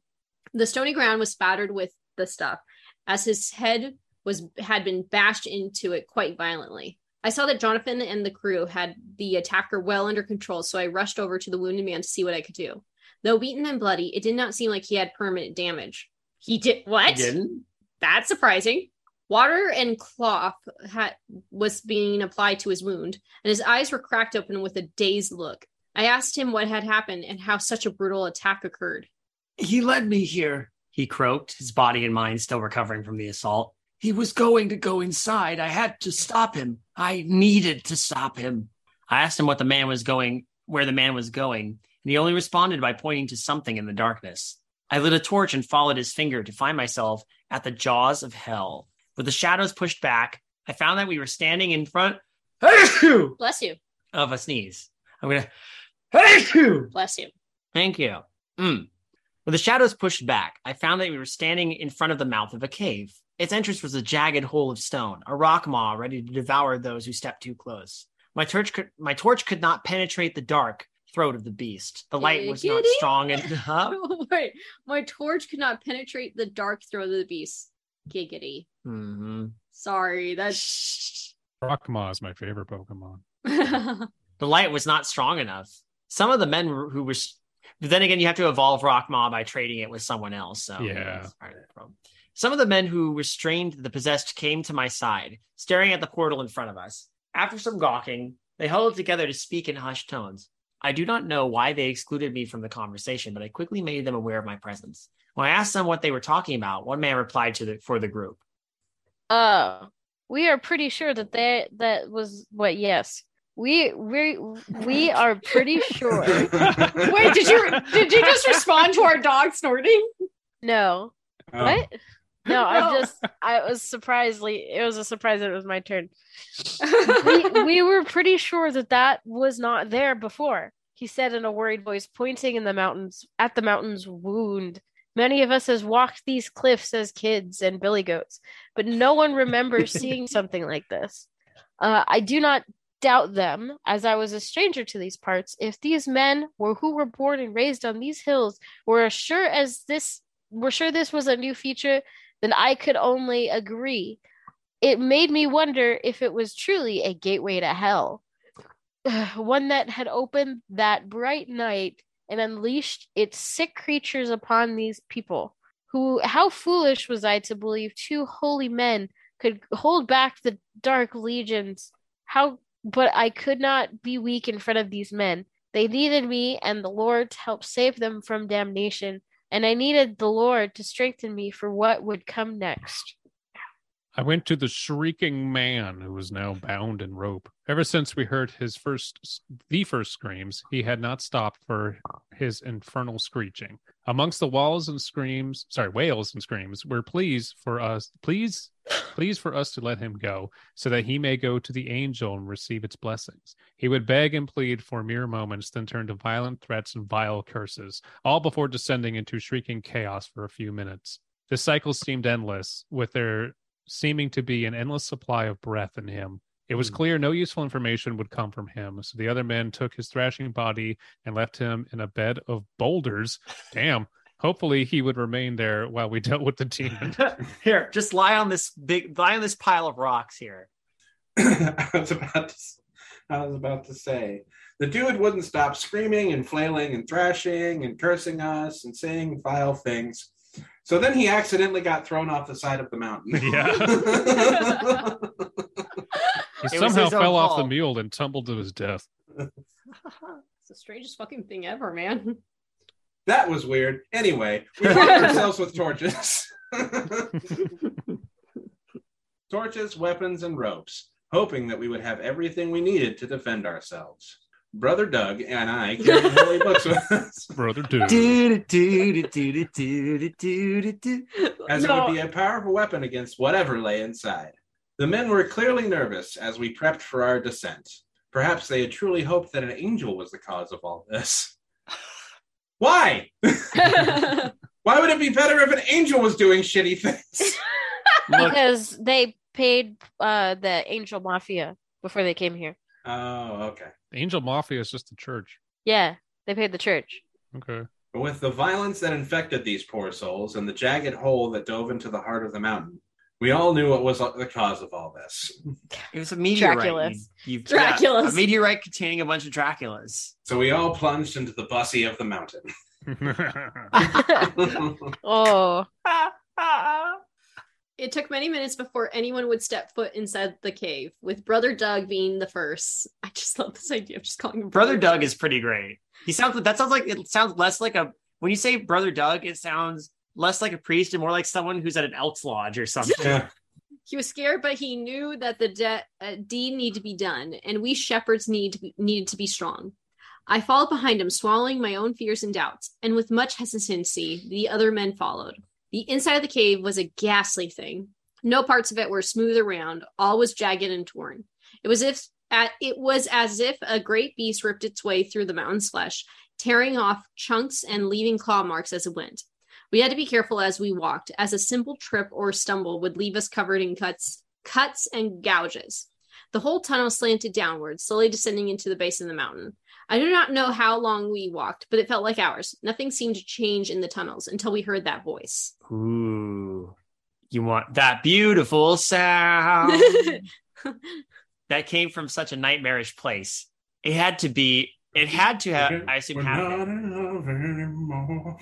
The stony ground was spattered with the stuff, as his head was had been bashed into it quite violently. I saw that Jonathan and the crew had the attacker well under control, so I rushed over to the wounded man to see what I could do. Though beaten and bloody, it did not seem like he had permanent damage. He did what? You didn't? That's surprising. Water and cloth had, was being applied to his wound, and his eyes were cracked open with a dazed look. I asked him what had happened and how such a brutal attack occurred. He led me here, he croaked, his body and mind still recovering from the assault. He was going to go inside. I had to stop him. I needed to stop him. I asked him what the man was going, where the man was going, and he only responded by pointing to something in the darkness. I lit a torch and followed his finger to find myself at the jaws of hell. With the shadows pushed back, I found that we were standing in front Bless you. of a sneeze. I'm gonna Bless you. Thank you. Mm. With the shadows pushed back, I found that we were standing in front of the mouth of a cave. Its entrance was a jagged hole of stone, a rock maw ready to devour those who stepped too close. My torch could, my torch could not penetrate the dark throat of the beast. The light was not strong enough. Wait, my torch could not penetrate the dark throat of the beast. Giggity. Mhm. Sorry, that's. Rockmaw is my favorite Pokemon. The light was not strong enough. Some of the men were- who were, but then again, you have to evolve Rockmaw by trading it with someone else. So Yeah. that's part of the problem. Some of the men who restrained the possessed came to my side, staring at the portal in front of us. After some gawking, they huddled together to speak in hushed tones. I do not know why they excluded me from the conversation, but I quickly made them aware of my presence. When I asked them what they were talking about, one man replied to the for the group. Uh, we are pretty sure that that that was what. Yes, we we we are pretty sure. Wait, did you did you just respond to our dog snorting? No, Oh. what? No, I just I was surprisingly it was a surprise that it was my turn. we, we were pretty sure that that was not there before. He said in a worried voice, pointing in the mountains at the mountain's wound. Many of us has walked these cliffs as kids and billy goats, but no one remembers seeing something like this. Uh, I do not doubt them, as I was a stranger to these parts. If these men were who were born and raised on these hills were as sure as this were sure this was a new feature, then I could only agree it made me wonder if it was truly a gateway to hell. One that had opened that bright night and unleashed its sick creatures upon these people. Who how foolish was I to believe two holy men could hold back the dark legions. How but I could not be weak in front of these men. They needed me and the Lord to help save them from damnation, and I needed the Lord to strengthen me for what would come next. I went to the shrieking man who was now bound in rope. Ever since we heard his first, the first screams, he had not stopped for his infernal screeching. Amongst the walls and screams, sorry, wails and screams, were pleas for us, please, please for us to let him go, so that he may go to the angel and receive its blessings. He would beg and plead for mere moments, then turn to violent threats and vile curses, all before descending into shrieking chaos for a few minutes. The cycle seemed endless, with their seeming to be an endless supply of breath in him. It was Hmm. clear no useful information would come from him, so the other men took his thrashing body and left him in a bed of boulders. Damn. Hopefully, he would remain there while we dealt with the demon. here, just lie on this big, lie on this pile of rocks here. I was about to, I was about to say the dude wouldn't stop screaming and flailing and thrashing and cursing us and saying vile things. So then he accidentally got thrown off the side of the mountain. Yeah. He It somehow his own fell off the mule and tumbled to his death. It's the strangest fucking thing ever, man. That was weird. Anyway, we armed ourselves with torches. torches, weapons, and ropes, hoping that we would have everything we needed to defend ourselves. Brother Doug and I carried holy books with us. Brother Doug. as no. it would be a powerful weapon against whatever lay inside. The men were clearly nervous as we prepped for our descent. Perhaps they had truly hoped that an angel was the cause of all this. Why? Why would it be better if an angel was doing shitty things? Because they paid uh the Angel Mafia before they came here. Oh, okay. Angel Mafia is just the church. Yeah, they paid the church. Okay. But with the violence that infected these poor souls and the jagged hole that dove into the heart of the mountain, we all knew what was the cause of all this. it was a meteorite. Draculas. You, you, Draculas. yeah, a meteorite containing a bunch of Draculas. So we all plunged into the bussy of the mountain. oh, It took many minutes before anyone would step foot inside the cave, with Brother Doug being the first. I just love this idea of just calling him Brother Doug is pretty great. He sounds that sounds like it sounds less like a when you say Brother Doug, it sounds less like a priest and more like someone who's at an Elks Lodge or something. yeah. He was scared, but he knew that the de- uh, deed needed to be done, and we shepherds need to be- needed to be strong. I followed behind him, swallowing my own fears and doubts, and with much hesitancy, the other men followed. The inside of the cave was a ghastly thing. No parts of it were smooth or round; all was jagged and torn. It was if at, it was as if a great beast ripped its way through the mountain's flesh, tearing off chunks and leaving claw marks as it went. We had to be careful as we walked, as a simple trip or stumble would leave us covered in cuts, cuts and gouges. The whole tunnel slanted downward, slowly descending into the base of the mountain. I do not know how long we walked, but it felt like hours. Nothing seemed to change in the tunnels until we heard that voice. Ooh. You want that beautiful sound that came from such a nightmarish place. It had to be, it had to have, I assume, We're not in love anymore.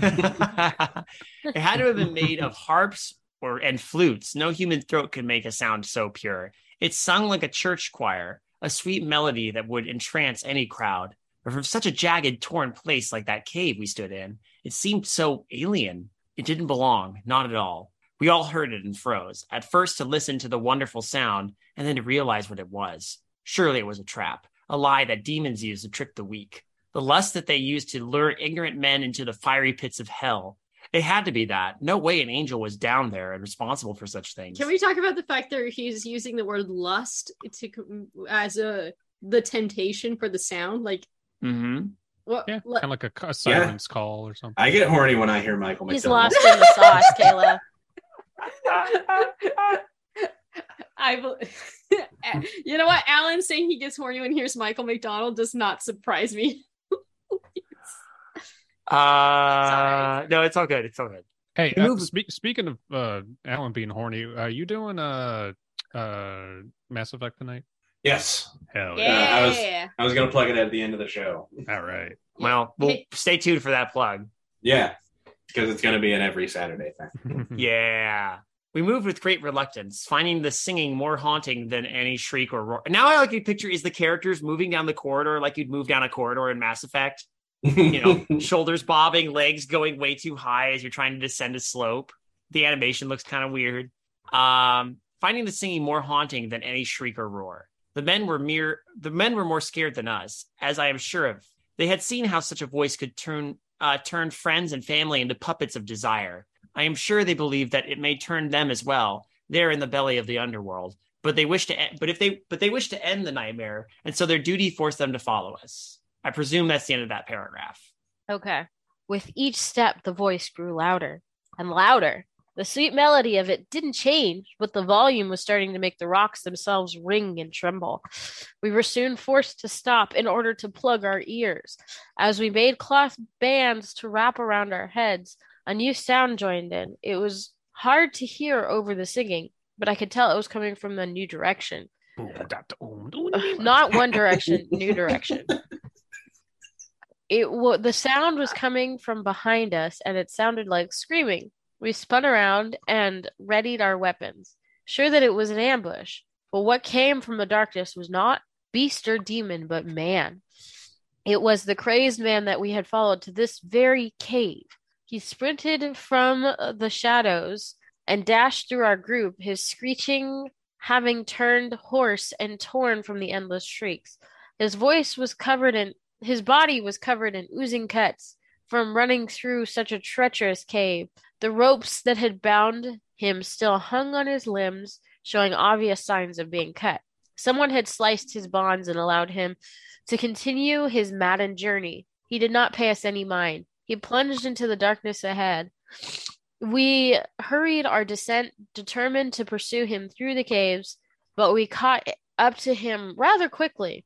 It had to have been made of harps or and flutes. No human throat could make a sound so pure. It sung like a church choir, a sweet melody that would entrance any crowd. But from such a jagged, torn place like that cave we stood in, it seemed so alien. It didn't belong, not at all. We all heard it and froze, at first to listen to the wonderful sound, and then to realize what it was. Surely it was a trap, a lie that demons use to trick the weak the lust that they used to lure ignorant men into the fiery pits of hell. It had to be that. No way an angel was down there and responsible for such things. Can we talk about the fact that he's using the word lust to as a the temptation for the sound? Like mm-hmm. what? Yeah, le- kind of like a, a siren's call or something. I get horny when I hear Michael he's McDonald. lost in the sauce, Kayla. I, bel- you know what? Alan saying he gets horny when he hears Michael McDonald does not surprise me. Uh, no, it's all good. It's all good. Hey, We uh, move- spe- speaking of uh, Alan being horny, are you doing uh, uh, Mass Effect tonight? Yes, Hell Yeah. yeah! I was- I was gonna plug it at the end of the show. All right. Well, we'll stay tuned for that plug. Yeah, because it's gonna be an every Saturday thing. Yeah. We moved with great reluctance, finding the singing more haunting than any shriek or roar. Now I like to picture is the characters moving down the corridor like you'd move down a corridor in Mass Effect. You know, shoulders bobbing, legs going way too high as you're trying to descend a slope. The animation looks kind of weird. Um, finding the singing more haunting than any shriek or roar. The men were mere the men were more scared than us, as I am sure of. They had seen how such a voice could turn uh, turn friends and family into puppets of desire. I am sure they believed that it may turn them as well, there in the belly of the underworld. But they wish to, but if they, but they wish to end the nightmare, and so their duty forced them to follow us. I presume that's the end of that paragraph. Okay. With each step, the voice grew louder and louder. The sweet melody of it didn't change, but the volume was starting to make the rocks themselves ring and tremble. We were soon forced to stop in order to plug our ears. As we made cloth bands to wrap around our heads, a new sound joined in. It was hard to hear over the singing, but I could tell it was coming from the new direction. Not one direction, new direction. It wa the sound was coming from behind us, and it sounded like screaming. We spun around and readied our weapons, sure that it was an ambush. But what came from the darkness was not beast or demon, but man. It was the crazed man that we had followed to this very cave. He sprinted from uh, the shadows and dashed through our group, his screeching having turned hoarse and torn from the endless shrieks. His voice was covered in his body was covered in oozing cuts from running through such a treacherous cave. The ropes that had bound him still hung on his limbs, showing obvious signs of being cut. Someone had sliced his bonds and allowed him to continue his maddened journey. He did not pay us any mind. He plunged into the darkness ahead. We hurried our descent, determined to pursue him through the caves, but we caught up to him rather quickly.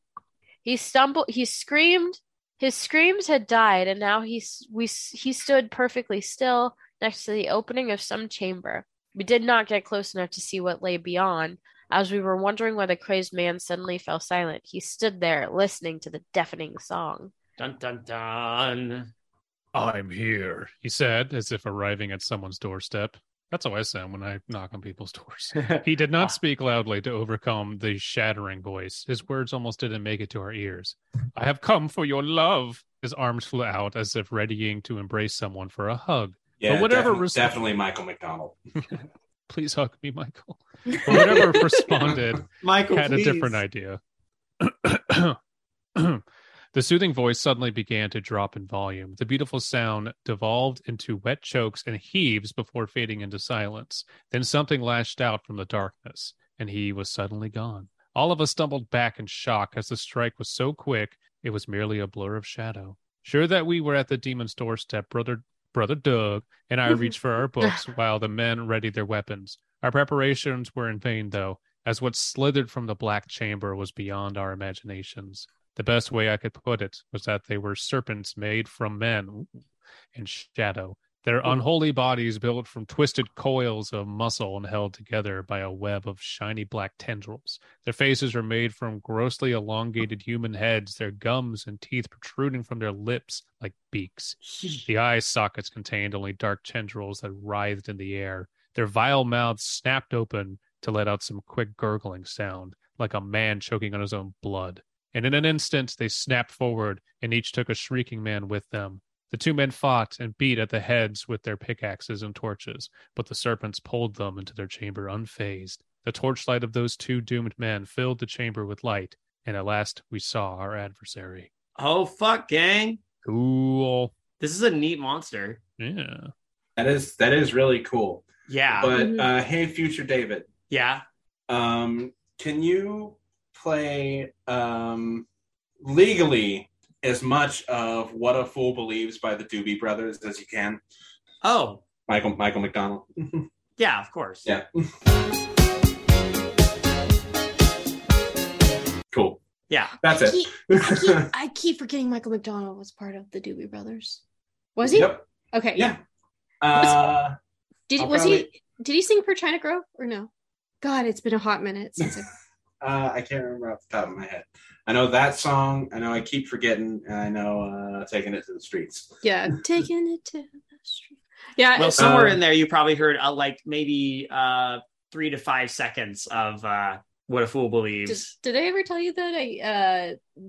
He stumbled, he screamed. His screams had died, and now he we he stood perfectly still next to the opening of some chamber. We did not get close enough to see what lay beyond. As we were wondering why the crazed man suddenly fell silent, he stood there listening to the deafening song. Dun dun dun. I'm here, he said, as if arriving at someone's doorstep. That's how I sound when I knock on people's doors. He did not speak loudly to overcome the shattering voice. His words almost didn't make it to our ears. I have come for your love. His arms flew out as if readying to embrace someone for a hug. Yeah, But whatever defi- res- definitely Michael McDonald. Please hug me, Michael. But whatever responded Michael had please. a different idea. The soothing voice suddenly began to drop in volume. The beautiful sound devolved into wet chokes and heaves before fading into silence. Then something lashed out from the darkness, and he was suddenly gone. All of us stumbled back in shock as the strike was so quick it was merely a blur of shadow. Sure that we were at the demon's doorstep, brother brother Doug and I reached for our books while the men readied their weapons. Our preparations were in vain, though, as what slithered from the black chamber was beyond our imaginations. The best way I could put it was that they were serpents made from men and shadow, their unholy bodies built from twisted coils of muscle and held together by a web of shiny black tendrils. Their faces were made from grossly elongated human heads, their gums and teeth protruding from their lips like beaks. The eye sockets contained only dark tendrils that writhed in the air. Their vile mouths snapped open to let out some quick gurgling sound, like a man choking on his own blood. And in an instant they snapped forward, and each took a shrieking man with them. The two men fought and beat at the heads with their pickaxes and torches, but the serpents pulled them into their chamber unfazed. The torchlight of those two doomed men filled the chamber with light, and at last we saw our adversary. Oh fuck, gang! Cool. This is a neat monster. Yeah. That is that is really cool. Yeah, But Mhm. uh, hey, future David, yeah. um, can you play um, legally as much of "What a Fool Believes" by the Doobie Brothers as you can? Oh, Michael Michael McDonald. yeah. Of course. yeah. cool. Yeah. That's I it. keep, I, keep, I keep forgetting Michael McDonald was part of the Doobie Brothers. Was he? Yep. Okay. Yeah. Uh, Did I'll was probably- he? Did he sing for China Grove or no? God, it's been a hot minute since. I, uh, I can't remember off the top of my head. I know that song. I know I keep forgetting. And I know uh, taking it to the streets. yeah, taking it to the street. Yeah. Well, somewhere Uh, in there, you probably heard uh, like maybe uh three to five seconds of uh what a fool did, believes. did I ever tell you that I? uh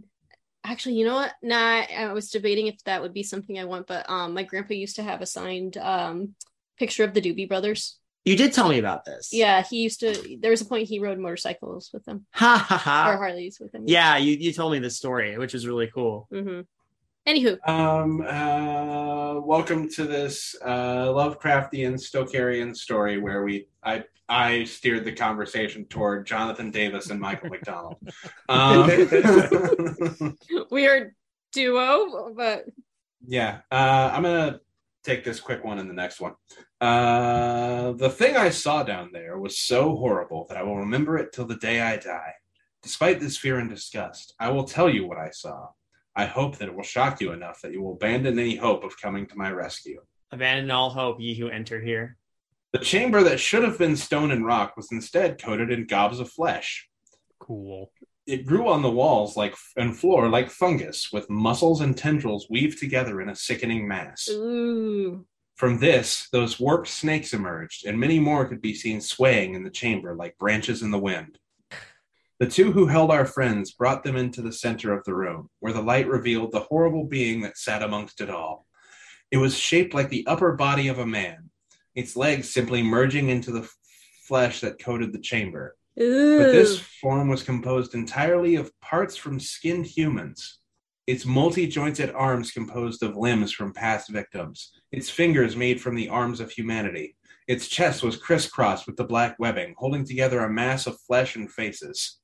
Actually, you know what? Nah, I was debating if that would be something I want, but um, my grandpa used to have a signed um picture of the Doobie Brothers. You did tell me about this. Yeah, he used to. There was a point he rode motorcycles with them Ha ha ha! or. Harleys with them. Yeah, you, you told me this story, which is really cool. Mm-hmm. Anywho, Um, uh, welcome to this uh, Lovecraftian Stokerian story where we I I steered the conversation toward Jonathan Davis and Michael McDonald. Um, are duo, but yeah, uh, I'm gonna take this quick one and the next one. Uh, the thing I saw down there was so horrible that I will remember it till the day I die. Despite this fear and disgust, I will tell you what I saw. I hope that it will shock you enough that you will abandon any hope of coming to my rescue. Abandon all hope, ye who enter here. The chamber that should have been stone and rock was instead coated in gobs of flesh. Cool. It grew on the walls like and floor like fungus, with muscles and tendrils weaved together in a sickening mass. ooh, From this, those warped snakes emerged, and many more could be seen swaying in the chamber like branches in the wind. The two who held our friends brought them into the center of the room, where the light revealed the horrible being that sat amongst it all. It was shaped like the upper body of a man, its legs simply merging into the f- flesh that coated the chamber. But this form was composed entirely of parts from skinned humans. Its multi jointed arms composed of limbs from past victims, its fingers made from the arms of humanity. Its chest was crisscrossed with the black webbing, holding together a mass of flesh and faces.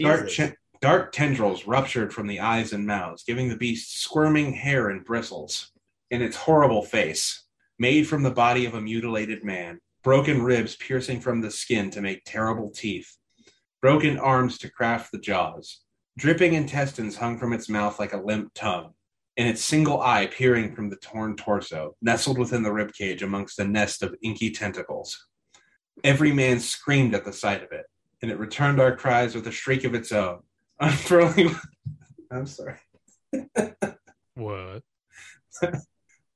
Dark, chi- dark tendrils ruptured from the eyes and mouths, giving the beast squirming hair and bristles. In its horrible face, made from the body of a mutilated man, broken ribs piercing from the skin to make terrible teeth, broken arms to craft the jaws, dripping intestines hung from its mouth like a limp tongue, and its single eye peering from the torn torso, nestled within the ribcage amongst a nest of inky tentacles. Every man screamed at the sight of it, and it returned our cries with a shriek of its own, unfurling. I'm sorry. What?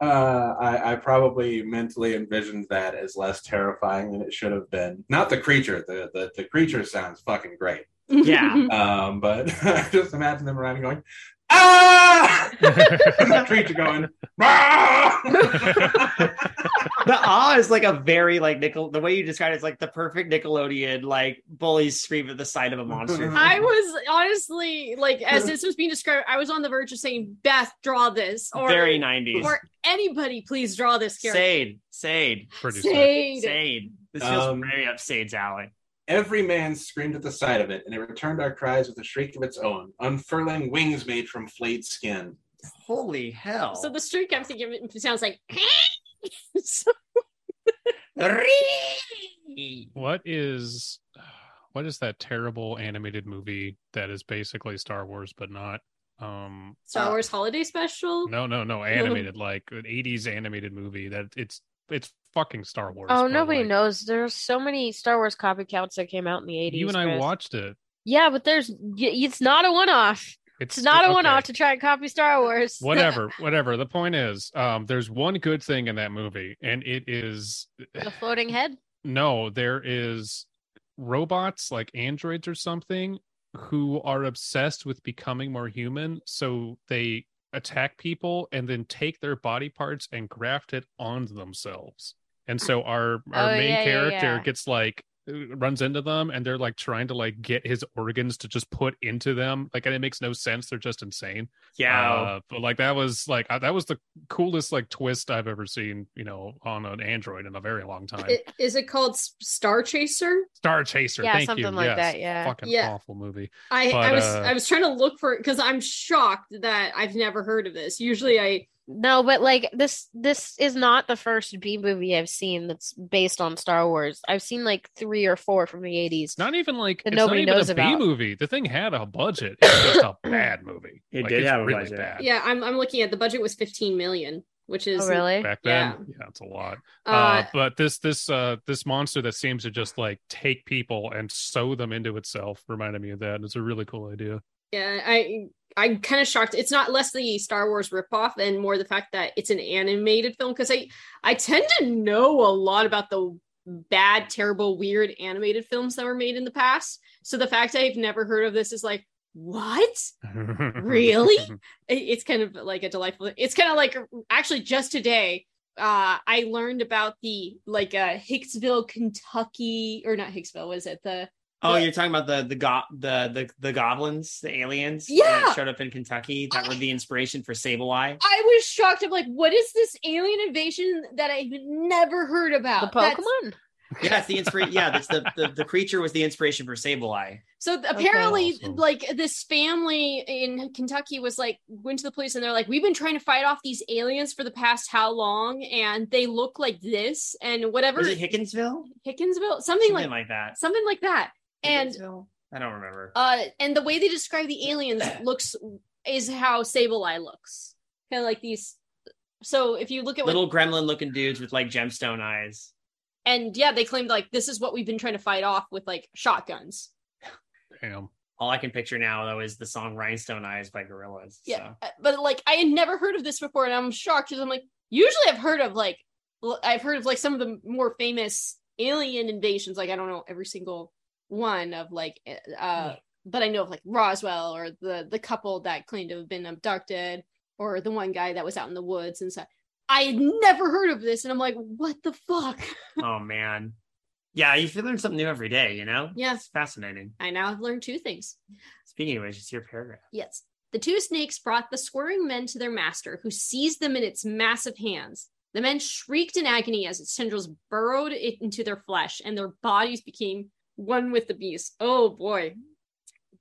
Uh, I, I probably mentally envisioned that as less terrifying than it should have been. Not the creature. The the, the creature sounds fucking great. Yeah. Um, but just imagine them around and going, ah! the creature going, ah! the awe is like a very like nickel the way you describe it is like the perfect nickelodeon like bullies scream at the sight of a monster I was honestly like, as this was being described, I was on the verge of saying, "Beth, draw this," or very 90s or anybody, please draw this character. Sade Sade Sade. Sade this feels Um, very up Sade's alley Every man screamed at the sight of it, and it returned our cries with a shriek of its own, unfurling wings made from flayed skin. holy hell So the streak I'm thinking of it sounds like. What is what is that terrible animated movie that is basically Star Wars but not? Um Star Uh, Wars Holiday Special. no no no animated like an 80s animated movie that it's it's fucking Star Wars. Oh, nobody like, knows. There's so many Star Wars copycats that came out in the 80s. You and I Chris. watched it. Yeah, but there's it's not a one-off. It's, It's not a okay. one-off to try and copy Star Wars. Whatever, whatever. The point is, um, there's one good thing in that movie, and it is the floating head. no, there is robots like androids or something who are obsessed with becoming more human. So they attack people and then take their body parts and graft it onto themselves. And so our our Oh, main yeah, yeah, character yeah. gets like uh, runs into them and they're like trying to like get his organs to just put into them like and it makes no sense they're just insane yeah uh, but like that was like uh, that was the coolest like twist i've ever seen you know on an android in a very long time I- Is it called Star Chaser? star chaser Yeah, thank something you like yes. that, yeah. fucking Yeah. awful movie I, But, I was uh, I was trying to look for because I'm shocked that I've never heard of this. Usually I No, but like this this is not the first B movie I've seen that's based on Star Wars. I've seen like 3 or 4 from the 80s. not even like That it's not nobody even knows a B about. movie the thing had a budget it's just a bad movie It Like, did it's have a really budget. bad yeah I'm I'm looking at the budget was 15 million, which is Oh, really? back then yeah. it's a lot uh, Uh, but this this uh this monster that seems to just like take people and sew them into itself reminded me of that and it's a really cool idea yeah I I'm kind of shocked. It's not less the Star Wars ripoff and more the fact that it's an animated film because I I tend to know a lot about the bad, terrible, weird animated films that were made in the past. So the fact I've never heard of this is like, what? Really? it's kind of like a delightful it's kind of like actually just today uh i learned about the like uh hicksville kentucky or not hicksville was it the oh the- you're talking about the the go- the the the goblins the aliens Yeah. that showed up in kentucky that were the inspiration for Sableye. i was shocked i'm like what is this alien invasion that i've never heard about? The about That's- Pokemon? yeah it's the inspiration yeah that's the, the the creature was the inspiration for Sableye. so th- apparently Awesome. like this family in kentucky was like went to the police and they're like we've been trying to fight off these aliens for the past how long and they look like this and whatever was it hickinsville hickinsville something, something like like that something like that and i don't remember uh and the way they describe the aliens looks is how Sableye looks. Kind of like these so if you look at what little gremlin looking dudes with like gemstone eyes and yeah, they claimed like this is what we've been trying to fight off with like shotguns. Damn. all i can picture now though is the song rhinestone eyes by Gorillaz Yeah. so. uh, But like I had never heard of this before and I'm shocked because I'm like usually I've heard of like I've heard of like some of the more famous alien invasions like I don't know every single one of like uh but I know of like Roswell or the the couple that claimed to have been abducted or the one guy that was out in the woods and stuff. I had never heard of this and I'm like, what the fuck? oh man. Yeah, you learn something new every day, you know? Yeah. It's fascinating. I now have learned two things. Speaking of which, it's your paragraph. Yes. The two snakes brought the squirming men to their master, who seized them in its massive hands. The men shrieked in agony as its tendrils burrowed it into their flesh, and their bodies became one with the beast. Oh boy.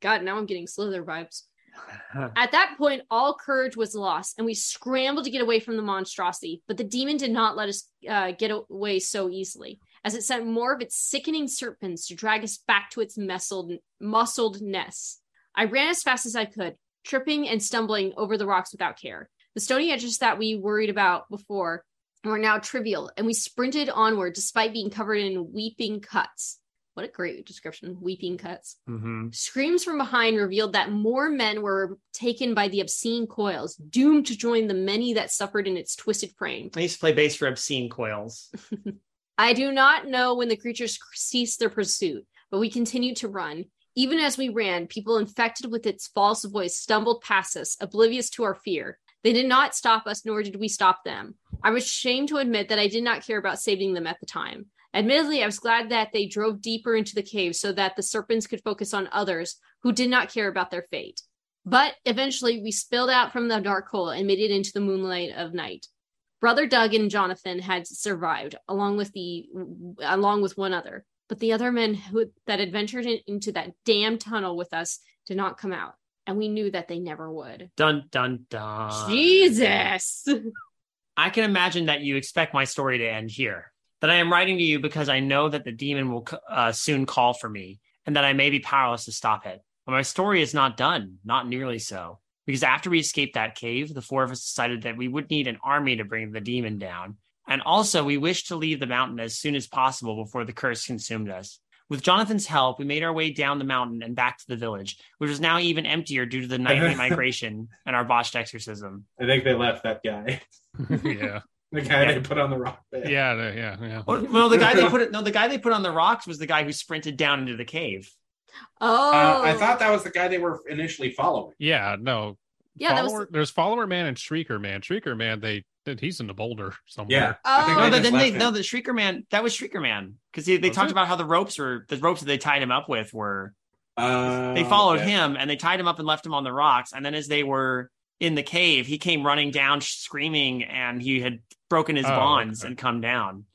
God, now I'm getting Slither vibes. At that point, all courage was lost, and we scrambled to get away from the monstrosity. But the demon did not let us uh, get away so easily, as it sent more of its sickening serpents to drag us back to its muscled, muscled nests. I ran as fast as I could, tripping and stumbling over the rocks without care. The stony edges that we worried about before were now trivial, and we sprinted onward despite being covered in weeping cuts. What a great description, weeping cuts. hmm Screams from behind revealed that more men were taken by the obscene coils, doomed to join the many that suffered in its twisted frame. I used to play bass for obscene coils. I do not know when the creatures ceased their pursuit, but we continued to run. Even as we ran, people infected with its false voice stumbled past us, oblivious to our fear. They did not stop us, nor did we stop them. I was ashamed to admit that I did not care about saving them at the time. Admittedly, I was glad that they drove deeper into the cave so that the serpents could focus on others who did not care about their fate. But eventually, we spilled out from the dark hole and made it into the moonlight of night. Brother Doug and Jonathan had survived, along with the along with one other. But the other men who that had ventured in, into that damn tunnel with us did not come out, and we knew that they never would. Dun dun dun. Jesus. I can imagine that you expect my story to end here. That I am writing to you because I know that the demon will uh, soon call for me, and that I may be powerless to stop it. But my story is not done, not nearly so. Because after we escaped that cave, the four of us decided that we would need an army to bring the demon down. And also, we wished to leave the mountain as soon as possible before the curse consumed us. With Jonathan's help, we made our way down the mountain and back to the village, which was now even emptier due to the nightly migration and our botched exorcism. I think they left that guy. yeah. The guy Yeah. they put on the rock bed. Yeah. the- Yeah. Yeah. Well, well, the guy they put it, no, the guy they put on the rocks was the guy who sprinted down into the cave. Oh, Uh, I thought that was the guy they were initially following. Yeah. No. yeah, that was. There's follower man and shrieker man. Shrieker man, they he's in the boulder somewhere. Yeah. Oh. No, but then they left no the Shrieker Man that was Shrieker Man because they, they Was talked it? about how the ropes were the ropes that they tied him up with were Uh, they followed okay. him and they tied him up and left him on the rocks and then as they were in the cave he came running down screaming and he had broken his Oh, bonds okay. and come down.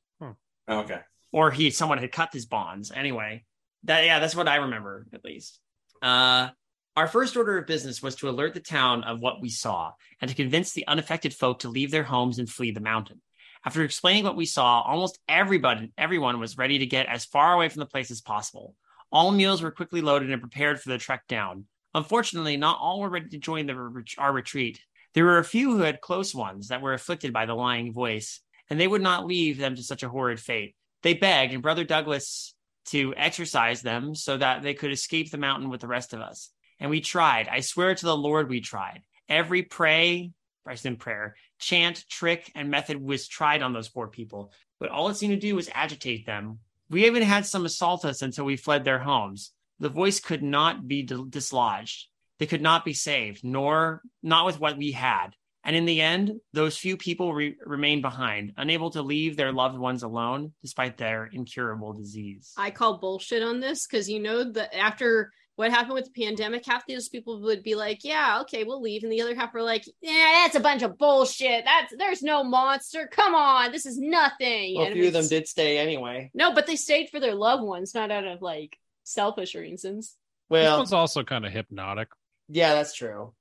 Okay. or he someone had cut his bonds. Anyway that yeah that's what i remember at least. Uh our first order of business was to alert the town of what we saw and to convince the unaffected folk to leave their homes and flee the mountain. After explaining what we saw almost everybody everyone was ready to get as far away from the place as possible. All meals were quickly loaded and prepared for the trek down unfortunately not all were ready to join the our retreat. There were a few who had close ones that were afflicted by the lying voice and they would not leave them to such a horrid fate. They begged and brother douglas to exorcise them so that they could escape the mountain with the rest of us. And we tried. I swear to the lord we tried. Every pray i said prayer chant trick and method was tried on those poor people. But all it seemed to do was agitate them. We even had some assault us until we fled their homes the voice could not be dislodged they could not be saved nor not with what we had and in the end, those few people re- remained behind, unable to leave their loved ones alone despite their incurable disease. I call bullshit on this because you know that after what happened with the pandemic, half those people would be like, "Yeah, okay, we'll leave," and the other half were like, "Yeah, that's a bunch of bullshit. That's there's no monster. Come on, this is nothing." well, a few of them did stay anyway. No, but they stayed for their loved ones, not out of like selfish reasons. This Well, one's also kind of hypnotic. yeah, that's true.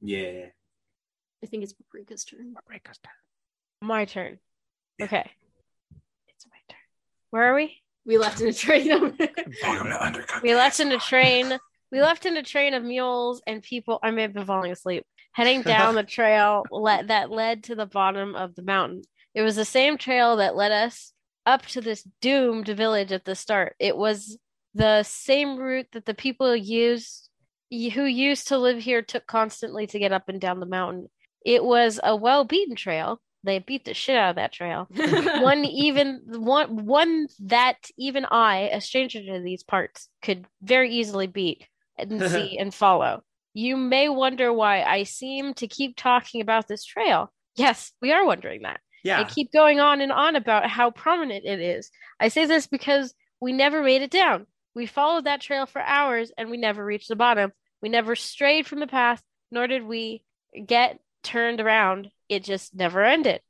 Yeah. I think it's Paprika's turn. Paprika's turn. My turn. Okay. It's my turn. Where are we? We left in a train. Welcome to Undercut. We left in a train. We left in a train of mules and people. I may have been falling asleep. Heading down the trail le- that led to the bottom of the mountain. It was the same trail that led us up to this doomed village at the start. It was the same route that the people used who used to live here took constantly to get up and down the mountain. It was a well beaten trail, they beat the shit out of that trail. one even one one that even I, a stranger to these parts, could very easily beat and see and follow. You may wonder why I seem to keep talking about this trail. Yes, we are wondering that. Yeah. I keep going on and on about how prominent it is. I say this because we never made it down. We followed that trail for hours and we never reached the bottom. We never strayed from the path, nor did we get turned around. It just never ended.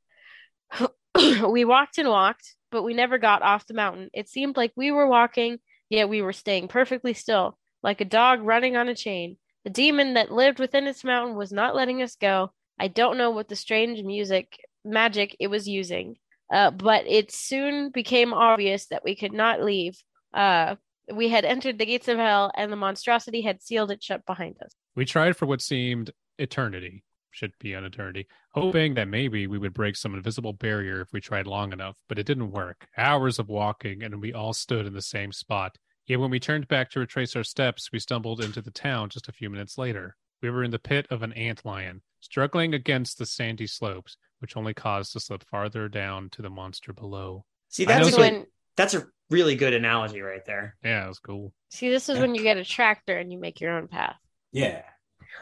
we walked and walked, but we never got off the mountain. It seemed like we were walking, yet we were staying perfectly still, like a dog running on a chain. The demon that lived within its mountain was not letting us go. I don't know what the strange music magic it was using, uh, but it soon became obvious that we could not leave. Uh, we had entered the gates of hell, and the monstrosity had sealed it shut behind us. We tried for what seemed eternity, should be an eternity, hoping that maybe we would break some invisible barrier if we tried long enough, but it didn't work. Hours of walking, and we all stood in the same spot. Yet when we turned back to retrace our steps, we stumbled into the town just a few minutes later. We were in the pit of an ant lion, struggling against the sandy slopes, which only caused to slip farther down to the monster below. See, I know that's a, some- when that's a really good analogy right there. Yeah, it was cool. see this is when you get a tractor and you make your own path. Yeah.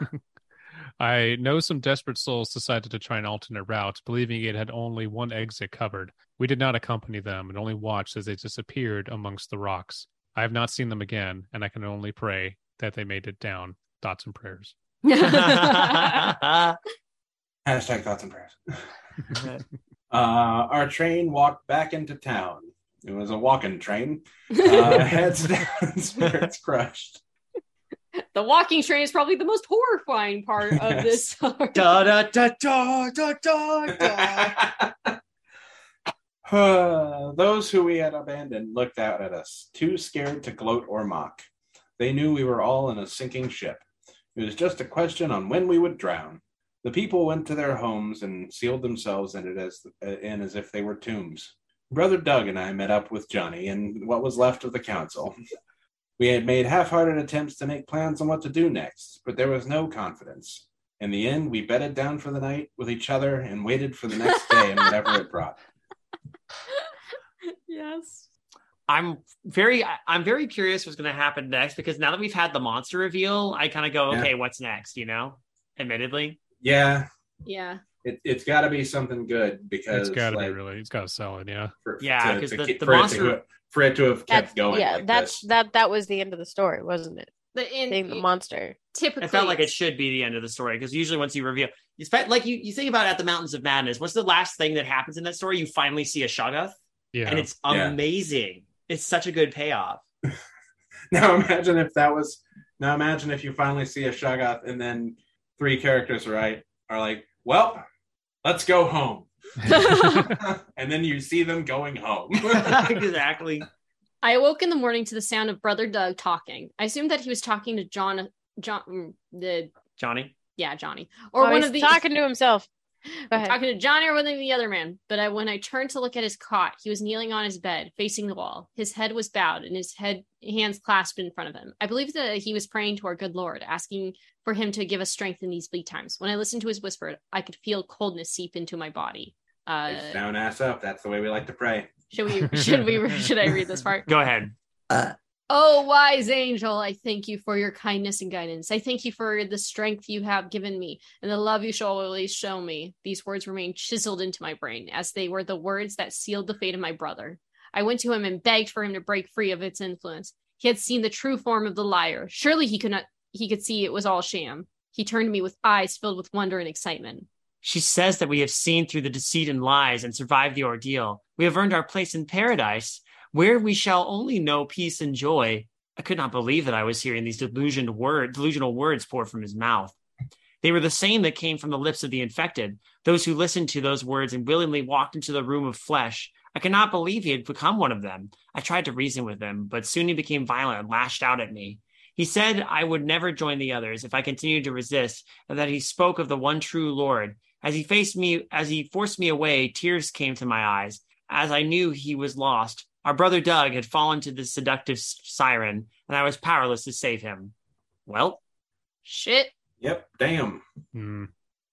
I know some desperate souls decided to try an alternate route, believing it had only one exit covered. We did not accompany them and only watched as they disappeared amongst the rocks. I have not seen them again, and I can only pray that they made it down. Thoughts and prayers. Hashtag thoughts and prayers. Uh, our train walked back into town. It was a walking train. Uh, heads down, spirits crushed. the walking train is probably the most horrifying part of this da, da, da, da, da, da, da. Uh, Those who we had abandoned looked out at us, too scared to gloat or mock. They knew we were all in a sinking ship. It was just a question on when we would drown. The people went to their homes and sealed themselves in it as in as if they were tombs. Brother Doug and I met up with Johnny and what was left of the council. We had made half-hearted attempts to make plans on what to do next, but there was no confidence. In the end, we bedded down for the night with each other and waited for the next day and whatever it brought. yes. I'm very I- I'm very curious what's going to happen next because now that we've had the monster reveal, I kind of go, Yeah. okay, what's next? You know, admittedly, Yeah, Yeah. It, it's got to be something good because It's got to like, be really. It's got to sell it. Yeah. for, Yeah, 'cause the- the for it to- monster- for it to have kept going. yeah, like that's this. that that was the end of the story, wasn't it? The, in, Seeing the monster. typically it felt like it should be the end of the story because usually once you reveal, it's fe- like you you think about at the Mountains of Madness. What's the last thing that happens in that story? You finally see a Shoggoth, Yeah. and it's Yeah. amazing. It's such a good payoff. Now imagine if that was. Now imagine if you finally see a Shoggoth and then three characters right are like, well, let's go home, and then you see them going home. exactly. I awoke in the morning to the sound of Brother Doug talking. I assumed that he was talking to John, John, mm, the Johnny. yeah, Johnny, or Or one Oh, he's of the talking to himself. Go ahead. talking to Johnny or one of the other man. But I, when I turned to look at his cot, he was kneeling on his bed, facing the wall. His head was bowed, and his head hands clasped in front of him. I believe that he was praying to our good Lord, asking for him to give us strength in these bleak times. When I listened to his whisper, I could feel coldness seep into my body. Uh, down, ass up. That's the way we like to pray. should we? Should we? Should I read this part? Go ahead. Oh, wise angel, I thank you for your kindness and guidance. I thank you for the strength you have given me and the love you shall always show me. These words remain chiseled into my brain as they were the words that sealed the fate of my brother. I went to him and begged for him to break free of its influence. He had seen the true form of the liar. Surely he could not he could see it was all sham. He turned to me with eyes filled with wonder and excitement. She says that we have seen through the deceit and lies and survived the ordeal. We have earned our place in paradise, where we shall only know peace and joy. I could not believe that I was hearing these delusioned word, delusional words pour from his mouth. They were the same that came from the lips of the infected, those who listened to those words and willingly walked into the room of flesh. I could not believe he had become one of them. I tried to reason with him, but soon he became violent and lashed out at me. He said I would never join the others if I continued to resist, and that he spoke of the one true Lord. As he faced me, as he forced me away, tears came to my eyes. As I knew he was lost, our brother Doug had fallen to the seductive siren, and I was powerless to save him. Well, Shit. Yep. Damn. Hmm.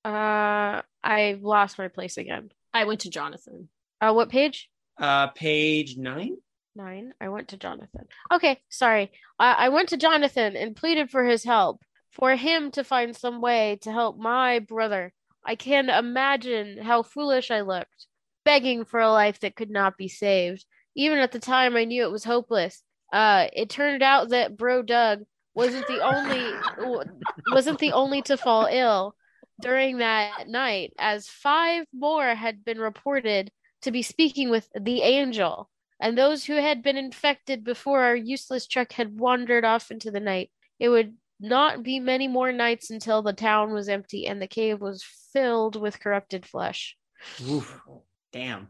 Uh, I lost my place again. I went to Jonathan. Uh, what page? Uh, page nine. Nine. I went to Jonathan. Okay, sorry. I, I went to Jonathan and pleaded for his help, for him to find some way to help my brother. I can imagine how foolish I looked, begging for a life that could not be saved. Even at the time, I knew it was hopeless. Uh, it turned out that Bro Doug wasn't the only wasn't the only to fall ill during that night, as five more had been reported to be speaking with the angel, and those who had been infected before our useless truck had wandered off into the night. It would not be many more nights until the town was empty and the cave was filled with corrupted flesh. Oof. Damn.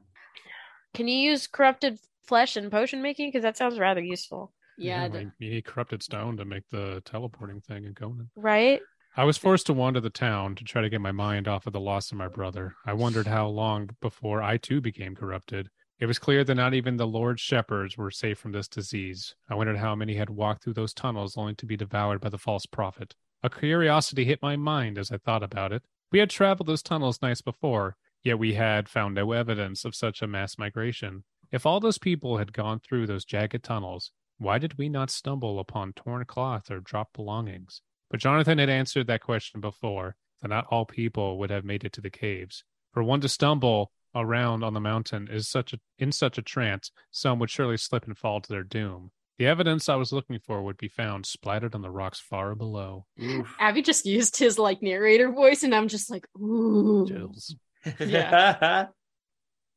Can you use corrupted flesh and potion making? Because that sounds rather useful, Yeah, like, you need corrupted stone to make the teleporting thing and Conan. right? I was forced to wander the town to try to get my mind off of the loss of my brother. I wondered how long before I too became corrupted. It was clear that not even the Lord's shepherds were safe from this disease. I wondered how many had walked through those tunnels only to be devoured by the false prophet. A curiosity hit my mind as I thought about it. We had traveled those tunnels nights before, yet we had found no evidence of such a mass migration. If all those people had gone through those jagged tunnels, why did we not stumble upon torn cloth or dropped belongings? But Jonathan had answered that question before, that not all people would have made it to the caves. For one to stumble around on the mountain is such a in such a trance, some would surely slip and fall to their doom. The evidence I was looking for would be found splattered on the rocks far below. Oof. Abby just used his like narrator voice, and I'm just like, ooh. Jills. Yeah.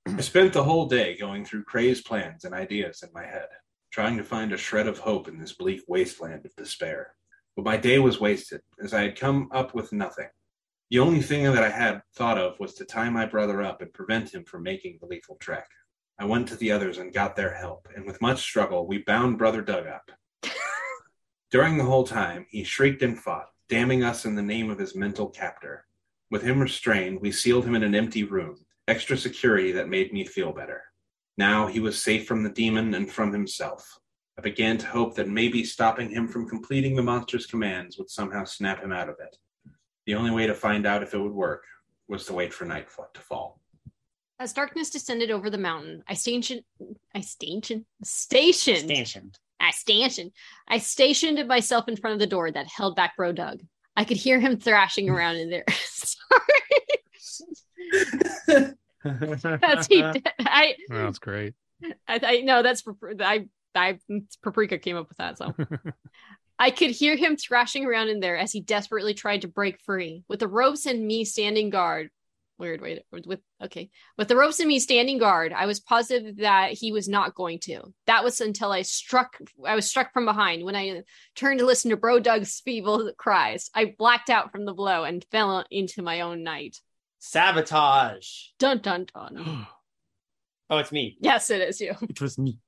I spent the whole day going through crazed plans and ideas in my head, trying to find a shred of hope in this bleak wasteland of despair. But my day was wasted, as I had come up with nothing. The only thing that I had thought of was to tie my brother up and prevent him from making the lethal trek. I went to the others and got their help, and with much struggle, we bound Brother Doug up. During the whole time, he shrieked and fought, damning us in the name of his mental captor. With him restrained, we sealed him in an empty room, extra security that made me feel better. Now he was safe from the demon and from himself. I began to hope that maybe stopping him from completing the monster's commands would somehow snap him out of it. The only way to find out if it would work was to wait for night to fall. As darkness descended over the mountain, I stationed, I stationed, stationed, Stationed. I stationed, I stationed myself in front of the door that held back Bro Doug. I could hear him thrashing around in there. Sorry, that's he. I, that's great. I, I no, that's I, I, Paprika came up with that. So I could hear him thrashing around in there as he desperately tried to break free. With the ropes and me standing guard, weird way to, with okay, with the ropes and me standing guard, I was positive that he was not going to. That was until I struck. I was struck from behind when I turned to listen to Bro Doug's feeble cries. I blacked out from the blow and fell into my own night. Sabotage. Dun dun dun. Oh, it's me. yes, it is you. It was me.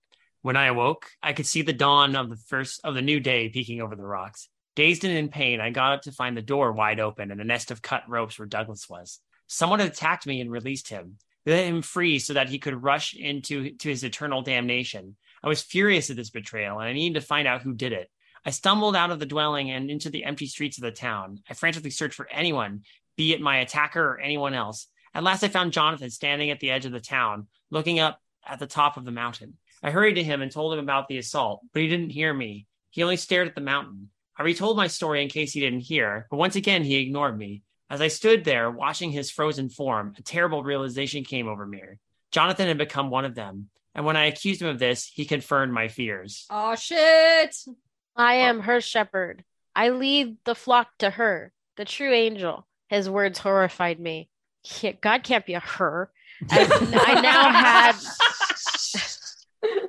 When I awoke, I could see the dawn of the first of the new day peeking over the rocks. Dazed and in pain, I got up to find the door wide open and a nest of cut ropes where Douglas was. Someone had attacked me and released him. They let him free so that he could rush into to his eternal damnation. I was furious at this betrayal, and I needed to find out who did it. I stumbled out of the dwelling and into the empty streets of the town. I frantically searched for anyone, be it my attacker or anyone else. At last, I found Jonathan standing at the edge of the town, looking up at the top of the mountain. I hurried to him and told him about the assault, but he didn't hear me. He only stared at the mountain. I retold my story in case he didn't hear, but once again he ignored me. As I stood there watching his frozen form, a terrible realization came over me. Jonathan had become one of them, and when I accused him of this, he confirmed my fears. Oh shit! I am her shepherd. I lead the flock to her, the true angel. His words horrified me. Yeah, God can't be a her. As I now had,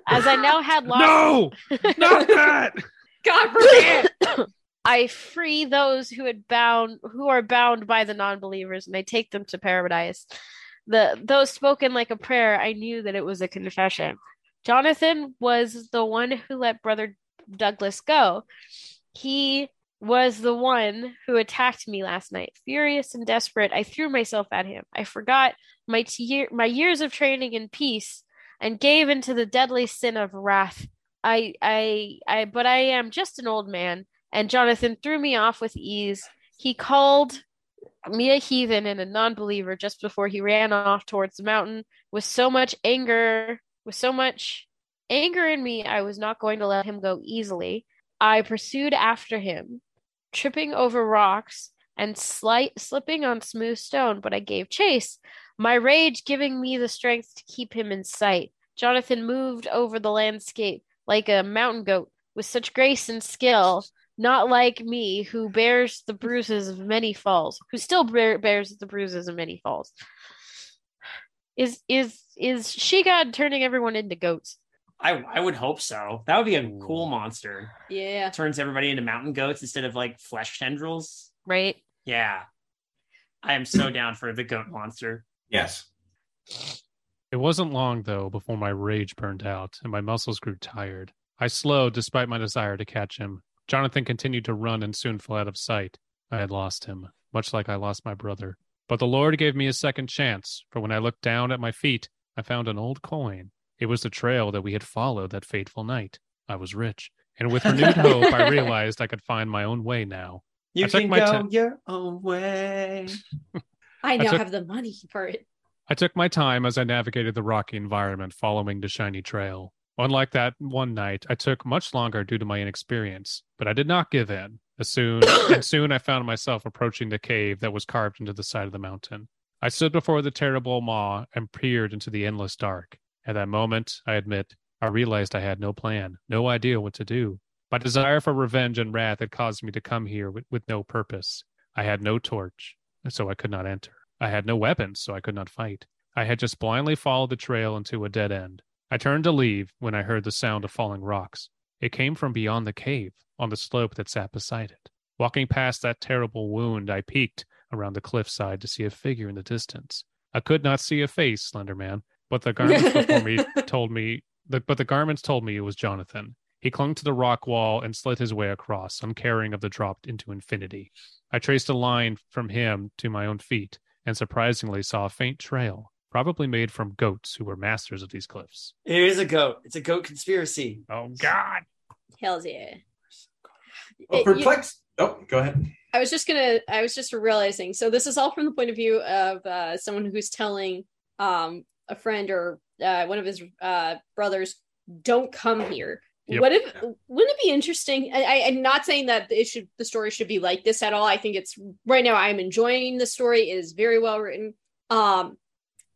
as I now had lost, No, not that. God forbid. I free those who had bound, who are bound by the non-believers, and I take them to paradise. The though spoken like a prayer, I knew that it was a confession. Jonathan was the one who let Brother Douglas go. He was the one who attacked me last night. Furious and desperate, I threw myself at him. I forgot my te- my years of training in peace and gave into the deadly sin of wrath. I I I but I am just an old man, and Jonathan threw me off with ease. He called me a heathen and a non-believer just before he ran off towards the mountain with so much anger, with so much anger in me, I was not going to let him go easily. I pursued after him, tripping over rocks and slight slipping on smooth stone, but I gave chase, my rage giving me the strength to keep him in sight. Jonathan moved over the landscape like a mountain goat with such grace and skill, not like me, who bears the bruises of many falls, who still bear, bears the bruises of many falls. Is is is she God turning everyone into goats? I I would hope so. That would be a cool monster. Yeah. Turns everybody into mountain goats instead of like flesh tendrils. Right? Yeah. I am so down for the goat monster. Yes. It wasn't long, though, before my rage burned out and my muscles grew tired. I slowed despite my desire to catch him. Jonathan continued to run and soon fell out of sight. I had lost him, much like I lost my brother. But the Lord gave me a second chance, for when I looked down at my feet, I found an old coin. It was the trail that we had followed that fateful night. I was rich, and with renewed hope, I realized I could find my own way now. You I took can my go ti- your own way. I now took- have the money for it. I took my time as I navigated the rocky environment following the shiny trail. Unlike that one night, I took much longer due to my inexperience, but I did not give in. As soon and soon I found myself approaching the cave that was carved into the side of the mountain. I stood before the terrible maw and peered into the endless dark. At that moment, I admit, I realized I had no plan, no idea what to do. My desire for revenge and wrath had caused me to come here with, with no purpose. I had no torch, so I could not enter. I had no weapons, so I could not fight. I had just blindly followed the trail into a dead end. I turned to leave when I heard the sound of falling rocks. It came from beyond the cave, on the slope that sat beside it. Walking past that terrible wound, I peeked around the cliffside to see a figure in the distance. I could not see a face, Slender Man, but the garments before me told me the, but the garments told me it was Jonathan. He clung to the rock wall and slid his way across, uncaring of the drop into infinity. I traced a line from him to my own feet, and surprisingly saw a faint trail, probably made from goats who were masters of these cliffs. It is a goat. It's a goat conspiracy. Oh God! Hells yeah. Well, It- you- perplexed. Oh, go ahead. I was just gonna. I was just realizing. So this is all from the point of view of uh, someone who's telling um, a friend or uh, one of his uh, brothers, "Don't come here." Yep. What if? Wouldn't it be interesting? I, I, I'm not saying that it should. The story should be like this at all. I think it's right now. I'm enjoying the story. It is very well written. Um,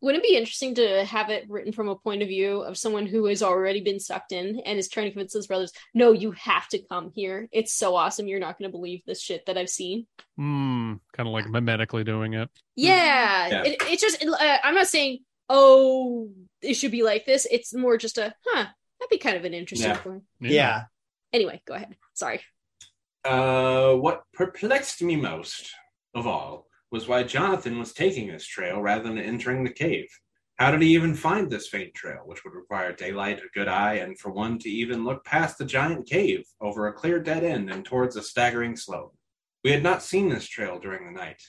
wouldn't it be interesting to have it written from a point of view of someone who has already been sucked in and is trying to convince his brothers, no, you have to come here. It's so awesome. You're not going to believe this shit that I've seen. Hmm. Kind of like mimetically doing it. Yeah, Yeah. It, it's just. Uh, I'm not saying, oh, it should be like this. It's more just a, huh. That'd be kind of an interesting Yeah. point. Yeah. Anyway, go ahead. Sorry. Uh, what perplexed me most of all was why Jonathan was taking this trail rather than entering the cave. How did he even find this faint trail, which would require daylight, a good eye, and for one to even look past the giant cave, over a clear dead end, and towards a staggering slope? We had not seen this trail during the night,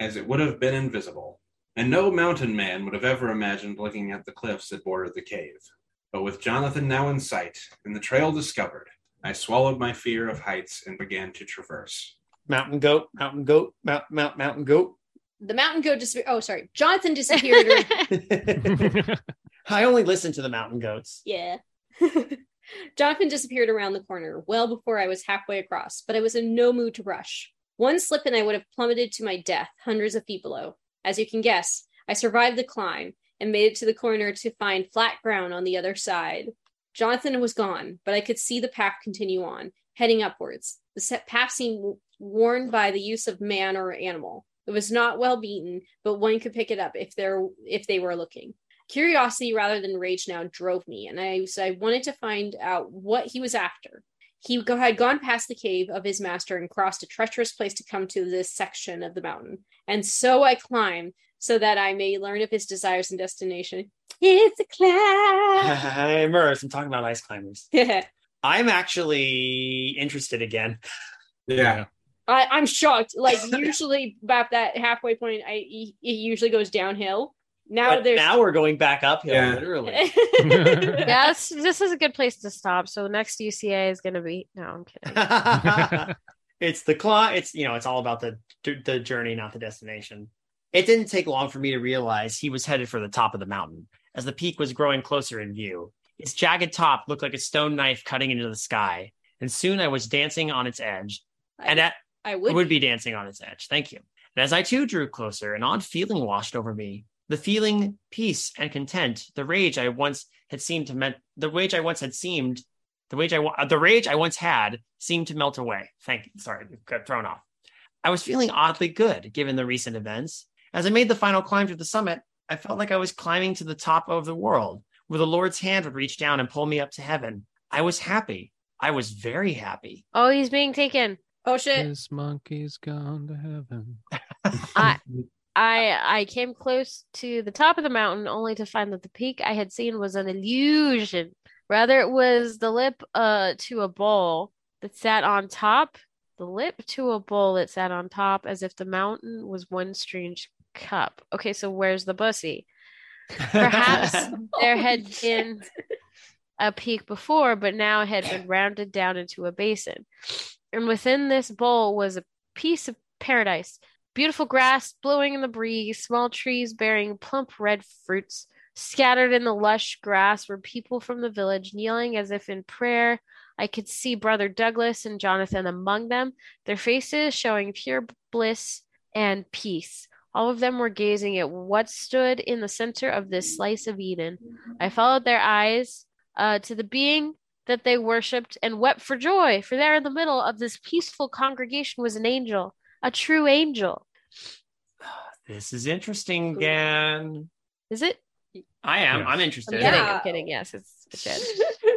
as it would have been invisible, and no mountain man would have ever imagined looking at the cliffs that bordered the cave. But with Jonathan now in sight, and the trail discovered, I swallowed my fear of heights and began to traverse. Mountain goat, mountain goat, mount, mount, mountain goat. The mountain goat disappeared. Oh, sorry. Jonathan disappeared. I only listen to the mountain goats. yeah. Jonathan disappeared around the corner well before I was halfway across, but I was in no mood to rush. One slip and I would have plummeted to my death hundreds of feet below. As you can guess, I survived the climb and made it to the corner to find flat ground on the other side. Jonathan was gone, but I could see the path continue on, heading upwards. The path seemed worn by the use of man or animal. It was not well beaten, but one could pick it up if there if they were looking. Curiosity rather than rage now drove me, and I so I wanted to find out what he was after. He had gone past the cave of his master and crossed a treacherous place to come to this section of the mountain. And so I climb, so that I may learn of his desires and destination. It's a cloud. Hey, Merce, I'm talking about ice climbers. I, I'm actually interested again. Yeah. I'm shocked. Like usually about that halfway point, I it usually goes downhill. Now But there's now we're going back uphill, Yeah. literally. yes, this is a good place to stop. So the next UCA is going to be. No, I'm kidding. it's the claw. It's you know, it's all about the the journey, not the destination. It didn't take long for me to realize he was headed for the top of the mountain as the peak was growing closer in view. Its jagged top looked like a stone knife cutting into the sky, and soon I was dancing on its edge. And at, I I would. would be dancing on its edge. Thank you. And as I too drew closer, an odd feeling washed over me. The feeling, peace and content, the rage I once had seemed to melt, the rage I once had seemed, the rage I the rage I once had seemed to melt away. Thank you. Sorry, got thrown off. I was feeling oddly good given the recent events. As I made the final climb to the summit, I felt like I was climbing to the top of the world, where the Lord's hand would reach down and pull me up to heaven. I was happy. I was very happy. Oh, he's being taken. oh shit! This monkey's gone to heaven. I I I came close to the top of the mountain only to find that the peak I had seen was an illusion. Rather, it was the lip uh to a bowl that sat on top. The lip to a bowl that sat on top, as if the mountain was one strange cup. Okay, so where's the bussy? Perhaps there had been a peak before, but now it had been rounded down into a basin. And within this bowl was a piece of paradise. Beautiful grass blowing in the breeze, small trees bearing plump red fruits. Scattered in the lush grass were people from the village kneeling as if in prayer. I could see Brother Douglas and Jonathan among them, their faces showing pure bliss and peace. All of them were gazing at what stood in the center of this slice of Eden. I followed their eyes uh, to the being that they worshipped and wept for joy, for there in the middle of this peaceful congregation was an angel, a true angel. This is interesting, Gan. Is it? I am. Yes. I'm I'm interested. kidding. Yeah. I'm kidding. Yes, it's, it's good.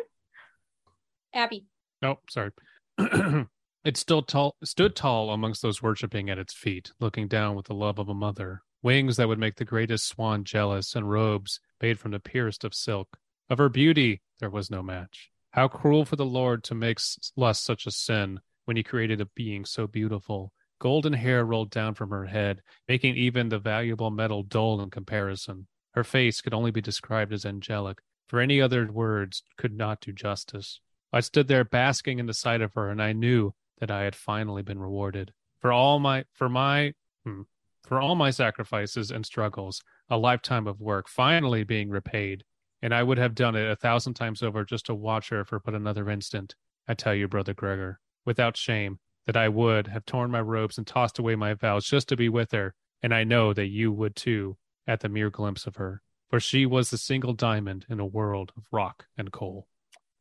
Abby. Oh, sorry. it still tall stood tall amongst those worshipping at its feet, looking down with the love of a mother. Wings that would make the greatest swan jealous, and robes made from the purest of silk. Of her beauty there was no match. How cruel for the Lord to make s- lust such a sin when he created a being so beautiful. Golden hair rolled down from her head, making even the valuable metal dull in comparison. Her face could only be described as angelic, for any other words could not do justice. I stood there basking in the sight of her, and I knew that I had finally been rewarded for all my for my hmm, for all my sacrifices and struggles, a lifetime of work finally being repaid. And I would have done it a thousand times over just to watch her for but another instant. I tell you, brother Gregor, without shame, that I would have torn my robes and tossed away my vows just to be with her. And I know that you would too, at the mere glimpse of her, for she was the single diamond in a world of rock and coal.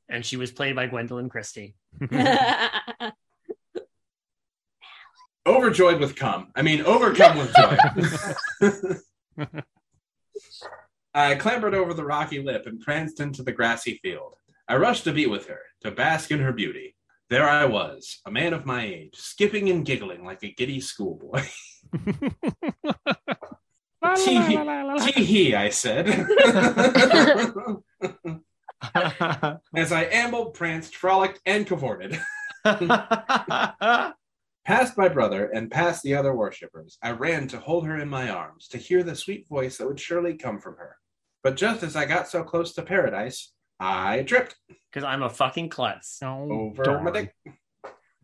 And she was played by Gwendoline Christie. Overjoyed with cum. I mean, overcome with joy. I clambered over the rocky lip and pranced into the grassy field. I rushed to be with her, to bask in her beauty. There I was, a man of my age, skipping and giggling like a giddy schoolboy. Tee hee, I said. As I ambled, pranced, frolicked, and cavorted. Past my brother and past the other worshippers, I ran to hold her in my arms, to hear the sweet voice that would surely come from her. But just as I got so close to paradise, I tripped Because I'm a fucking klutz. Oh, over darn. my dick.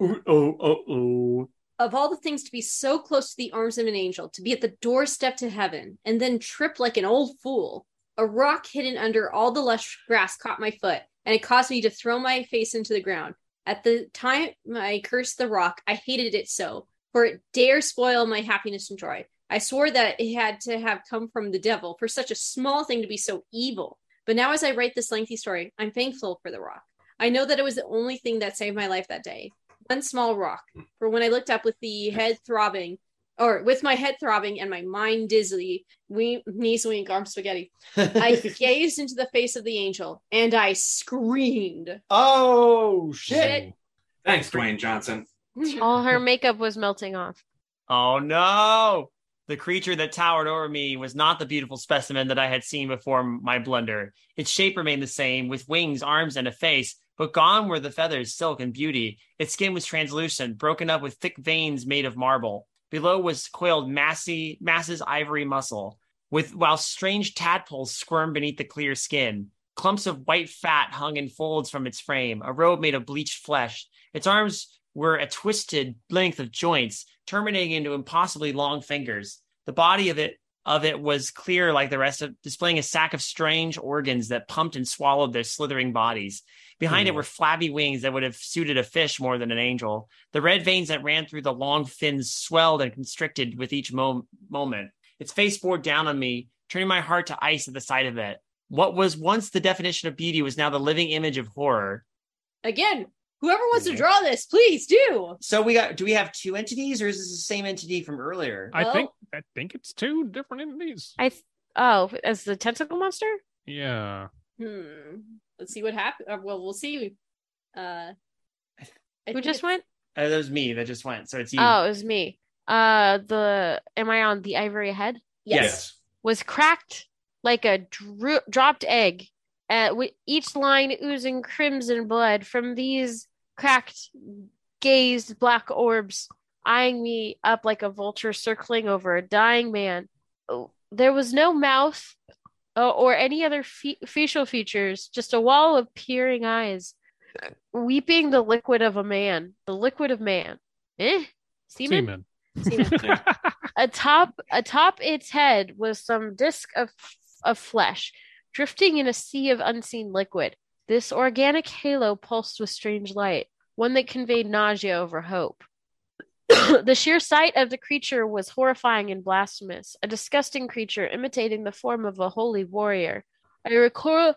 Ooh, oh, oh, oh. of all the things to be so close to the arms of an angel, to be at the doorstep to heaven, and then trip like an old fool, a rock hidden under all the lush grass caught my foot, and it caused me to throw my face into the ground. At the time I cursed the rock, I hated it so, for it dare spoil my happiness and joy. I swore that it had to have come from the devil for such a small thing to be so evil. But now, as I write this lengthy story, I'm thankful for the rock. I know that it was the only thing that saved my life that day. One small rock. Hmm. For when I looked up with the head throbbing, or with my head throbbing and my mind dizzy, we, knees wink, arm spaghetti, I gazed into the face of the angel and I screamed. oh, shit. Shit. Thanks, Dwayne Johnson. All her makeup was melting off. Oh, no. The creature that towered over me was not the beautiful specimen that I had seen before my blunder. Its shape remained the same, with wings, arms, and a face, but gone were the feathers, silk, and beauty. Its skin was translucent, broken up with thick veins made of marble. Below was coiled massy, masses ivory muscle, with while strange tadpoles squirmed beneath the clear skin. Clumps of white fat hung in folds from its frame, a robe made of bleached flesh. Its arms were a twisted length of joints terminating into impossibly long fingers. The body of it of it was clear like the rest of displaying a sack of strange organs that pumped and swallowed their slithering bodies. Behind it Hmm. were flabby wings that would have suited a fish more than an angel. The red veins that ran through the long fins swelled and constricted with each mo- moment. Its face bore down on me, turning my heart to ice at the sight of it. What was once the definition of beauty was now the living image of horror. Again, whoever wants to draw this, please do. So we got do we have two entities or is this the same entity from earlier? I Well- think I think it's two different entities. I th- oh, as the tentacle monster? Yeah. Hmm. Let's see what happens. Well, we'll see. Uh, I Who just went? Uh, that was me that just went. So it's you. Oh, it was me. Uh, the am I on the ivory head? Yes. Was cracked like a dro- dropped egg, uh, with each line oozing crimson blood from these cracked, gazed black orbs, eyeing me up like a vulture circling over a dying man. Oh, There was no mouth uh, or any other fe- facial features, just a wall of peering eyes, weeping the liquid of a man, the liquid of man. Eh? Semen? Semen. Semen. atop atop its head was some disk of of flesh drifting in a sea of unseen liquid this organic halo pulsed with strange light one that conveyed nausea over hope the sheer sight of the creature was horrifying and blasphemous a disgusting creature imitating the form of a holy warrior i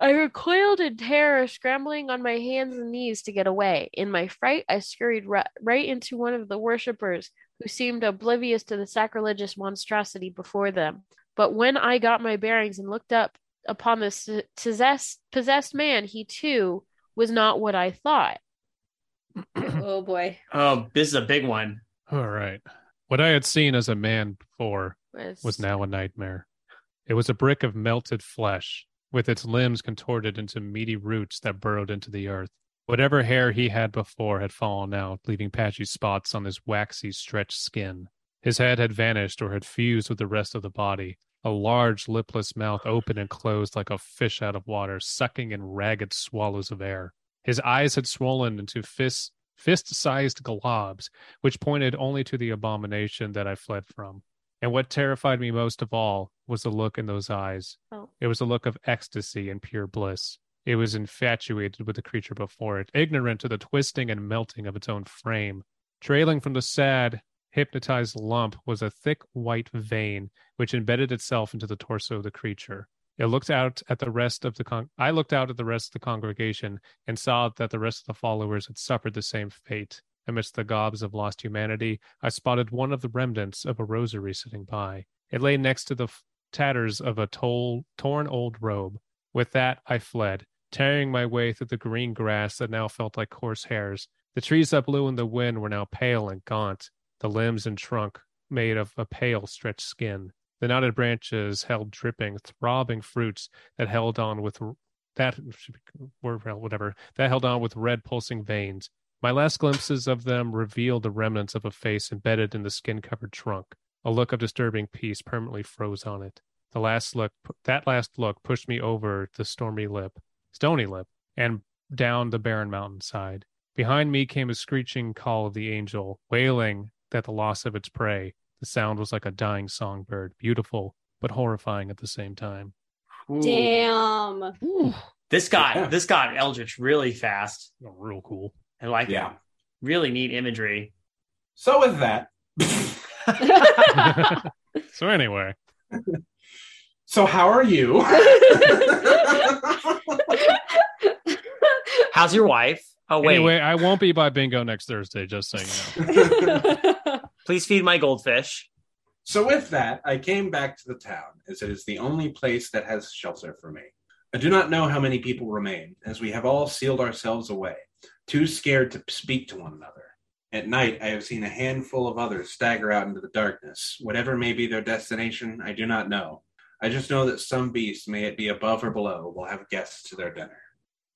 I recoiled in terror, scrambling on my hands and knees to get away. In my fright, I scurried ri- right into one of the worshippers, who seemed oblivious to the sacrilegious monstrosity before them. But when I got my bearings and looked up upon the possessed, possessed man, he too was not what I thought. oh boy. Oh, this is a big one. All right. What I had seen as a man before Was, was now a nightmare. It was a brick of melted flesh, with its limbs contorted into meaty roots that burrowed into the earth. Whatever hair he had before had fallen out, leaving patchy spots on his waxy, stretched skin. His head had vanished or had fused with the rest of the body. A large, lipless mouth opened and closed like a fish out of water, sucking in ragged swallows of air. His eyes had swollen into fist fist-sized globs, which pointed only to the abomination that I fled from. And what terrified me most of all was the look in those eyes. Oh. It was a look of ecstasy and pure bliss. It was infatuated with the creature before it, ignorant of the twisting and melting of its own frame. Trailing from the sad, hypnotized lump was a thick white vein which embedded itself into the torso of the creature. It looked out at the rest of the con- I looked out at the rest of the congregation and saw that the rest of the followers had suffered the same fate. Amidst the gobs of lost humanity, I spotted one of the remnants of a rosary sitting by. It lay next to the f- tatters of a tol- torn old robe. With that, I fled, tearing my way through the green grass that now felt like coarse hairs. The trees that blew in the wind were now pale and gaunt, the limbs and trunk made of a pale, stretched skin. The knotted branches held dripping, throbbing fruits that held on with that whatever that held on with red pulsing veins. My last glimpses of them revealed the remnants of a face embedded in the skin-covered trunk. A look of disturbing peace permanently froze on it. The last look, that last look, pushed me over the stormy lip, stony lip, and down the barren mountainside. Behind me came a screeching call of the angel, wailing at the loss of its prey. The sound was like a dying songbird, beautiful but horrifying at the same time. Ooh. Damn. This got Yeah. this got Eldritch really fast. Oh, real cool. I like Yeah. it. Really neat imagery. So with that, so anyway, so how are you? How's your wife? Oh wait, anyway, I won't be by bingo next Thursday. Just saying. you know. please feed my goldfish. so with that, I came back to the town, as it is the only place that has shelter for me. I do not know how many people remain, as we have all sealed ourselves away, too scared to speak to one another. At night, I have seen a handful of others stagger out into the darkness. Whatever may be their destination, I do not know. I just know that some beast, may it be above or below, will have guests to their dinner.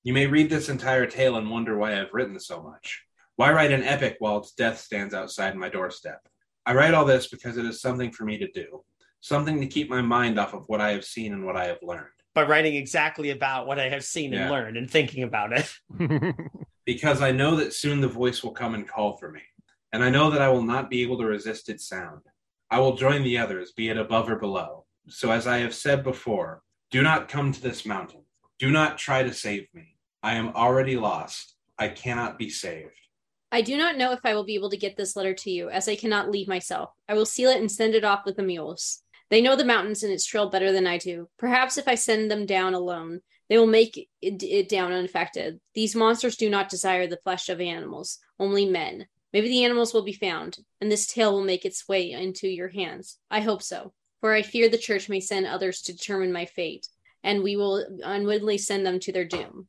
You may read this entire tale and wonder why I've written so much. Why write an epic while its death stands outside my doorstep? I write all this because it is something for me to do, something to keep my mind off of what I have seen and what I have learned. By writing exactly about what I have seen and learned and thinking about it. because I know that soon the voice will come and call for me, and I know that I will not be able to resist its sound. I will join the others, be it above or below. So, as I have said before, do not come to this mountain. Do not try to save me. I am already lost. I cannot be saved. I do not know if I will be able to get this letter to you, as I cannot leave myself. I will seal it and send it off with the mules. They know the mountains and its trail better than I do. Perhaps if I send them down alone, they will make it, it down unaffected. These monsters do not desire the flesh of animals, only men. Maybe the animals will be found, and this tale will make its way into your hands. I hope so, for I fear the church may send others to determine my fate, and we will unwittingly send them to their doom.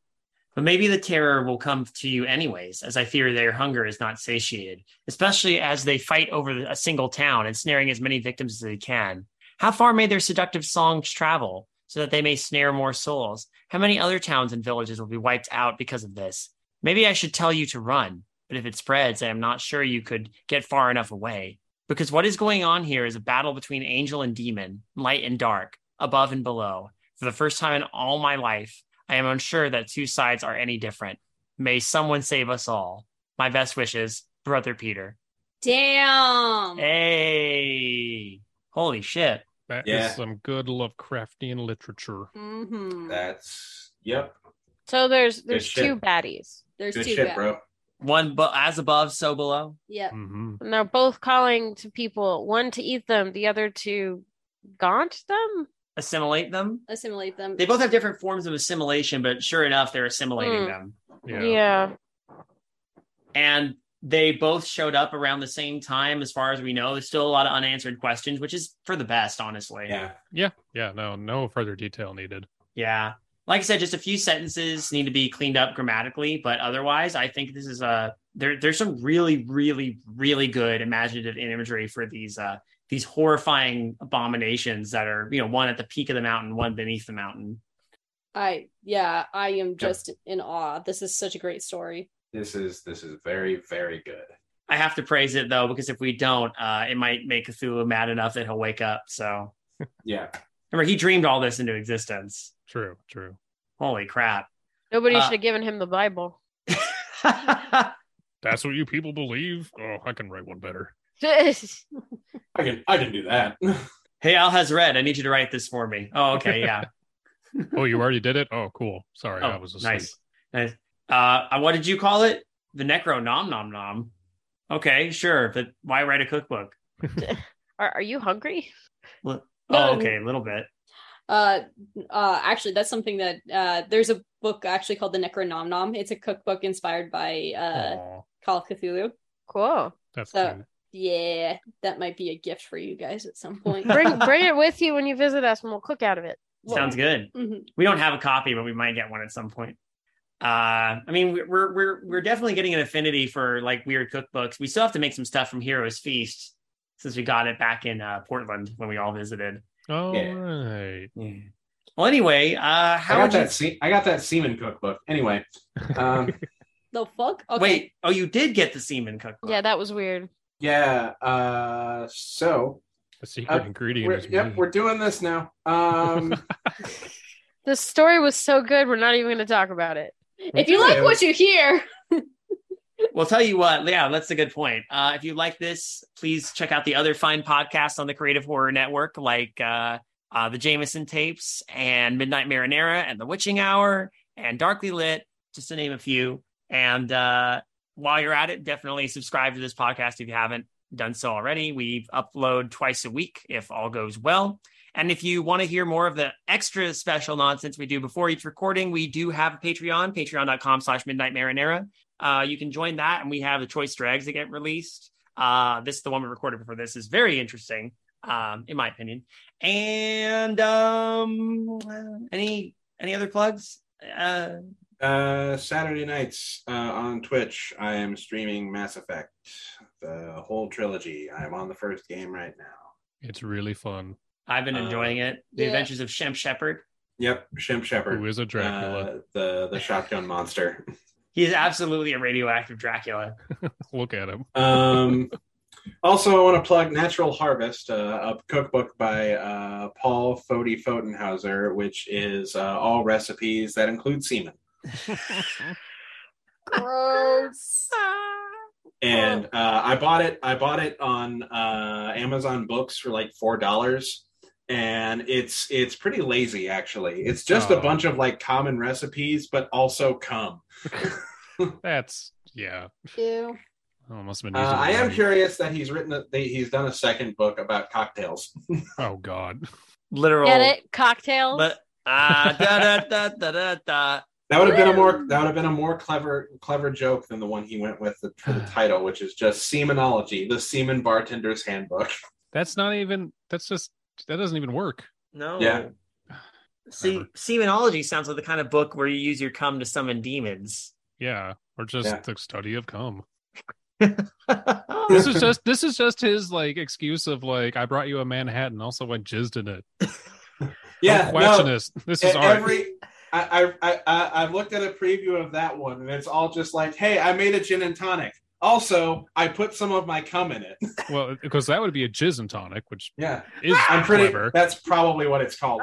But maybe the terror will come to you anyways, as I fear their hunger is not satiated, especially as they fight over a single town, ensnaring as many victims as they can. How far may their seductive songs travel so that they may snare more souls? How many other towns and villages will be wiped out because of this? Maybe I should tell you to run, but if it spreads, I am not sure you could get far enough away. Because what is going on here is a battle between angel and demon, light and dark, above and below. For the first time in all my life, I am unsure that two sides are any different. May someone save us all. My best wishes, Brother Peter. Damn. Hey. Holy shit. That is Yeah. some good Lovecraftian literature. hmm That's yep. So there's there's shit. two baddies, There's Good two shit, bad- bro. One but as above, so below. Yep. hmm and they're both calling to people, one to eat them, the other to gaunt them. Assimilate them. Assimilate them. They both have different forms of assimilation, but sure enough, they're assimilating Hmm. them. Yeah. yeah. and they both showed up around the same time as far as we know there's still a lot of unanswered questions which is for the best honestly Yeah. Yeah. Yeah. No, no further detail needed. yeah like i said just a few sentences need to be cleaned up grammatically but otherwise i think this is a there, there's some really really really good imaginative imagery for these uh these horrifying abominations that are you know one at the peak of the mountain one beneath the mountain I yeah, I am just in awe. This is such a great story. This is this is very very good. i have to praise it though because if we don't uh it might make cthulhu mad enough that he'll wake up so Yeah. remember he dreamed all this into existence True. True. holy crap Nobody Uh, should have given him the Bible. That's what you people believe. Oh, I can write one better. I can I can do that. hey, Al has read. I need you to write this for me. Oh, okay, yeah. Oh, you already did it. Oh, cool. Sorry, I oh, was asleep. nice, nice. Uh, what did you call it? The Necro Nom Nom Nom. Okay, sure, but why write a cookbook? are, are you hungry? Well, No. Oh, okay, a little bit. Uh, uh, actually, that's something that uh, there's a book actually called the Necronomnom. It's a cookbook inspired by uh, Aw, Call of Cthulhu. Cool. that's So- cute. Yeah, that might be a gift for you guys at some point. Bring bring it with you when you visit us, and we'll cook out of it. Sounds good. Mhm. We don't have a copy, but we might get one at some point. Uh, I mean, we're we're we're definitely getting an affinity for like weird cookbooks. We still have to make some stuff from Heroes Feast since we got it back in uh, Portland when we all visited. All Yeah. right. Well, anyway, uh, I how got would you that se- I got that semen cookbook. Anyway. Um The fuck? Okay. Wait, oh, you did get the semen cookbook. Yeah, that was weird. Yeah, uh so The secret Uh, ingredient we're, is yep, me. we're doing this now. Um The story was so good, we're not even going to talk about it. If you like what you hear, Well, tell you what, yeah, that's a good point. Uh, if you like this, please check out the other fine podcasts on the Creative Horror Network, like uh, uh, the Jameson Tapes and Midnight Marinara and The Witching Hour and Darkly Lit, just to name a few. And uh, while you're at it, definitely subscribe to this podcast if you haven't done so already. We upload twice a week if all goes well. And if you want to hear more of the extra special nonsense we do before each recording, we do have a Patreon, patreon.com slash midnight marinara. Uh, you can join that, and we have the choice drags that get released. Uh, this is the one we recorded before this is very interesting, um, in my opinion. And um, any any other plugs? Uh, uh Saturday nights uh on Twitch, I am streaming Mass Effect, the whole trilogy. I'm on the first game right now. It's really fun. I've been Uh, enjoying it. The yeah. Adventures of Shemp Shepard. Yep, Shemp Shepard. Who is a Dracula? Uh, the the shotgun monster. He's absolutely a radioactive Dracula. Look at him. Um, also, I want to plug Natural Harvest, uh, a cookbook by uh, Paul Fody Fotenhauser, which is uh, all recipes that include semen. Gross. and uh, I bought it. I bought it on uh, Amazon Books for like four dollars, and it's it's pretty lazy actually. It's just Oh. a bunch of like common recipes, but also cum. That's yeah. Ew. Oh, must have Uh, been. using I am curious that he's written. A, that he's done a second book about cocktails. Oh God. Literal. Get it? Cocktails. But ah da da da da da da. That would have been a more that would have been a more clever clever joke than the one he went with the, for the title, which is just Semenology, the semen Bartender's Handbook. That's not even. That's just. That doesn't even work. No. Yeah. See, semenology sounds like the kind of book where you use your cum to summon demons. Yeah, or just Yeah. the study of cum. this This is just. This is just his like excuse of like I brought you a Manhattan. Also, I jizzed in it. Yeah, Don't question no, this. This is e- art. Every. I, I I I I've looked at a preview of that one, and it's all just like, "Hey, I made a gin and tonic. Also, I put some of my cum in it." Well, because that would be a jizz and tonic, which yeah, is I'm pretty. clever. That's probably what it's called.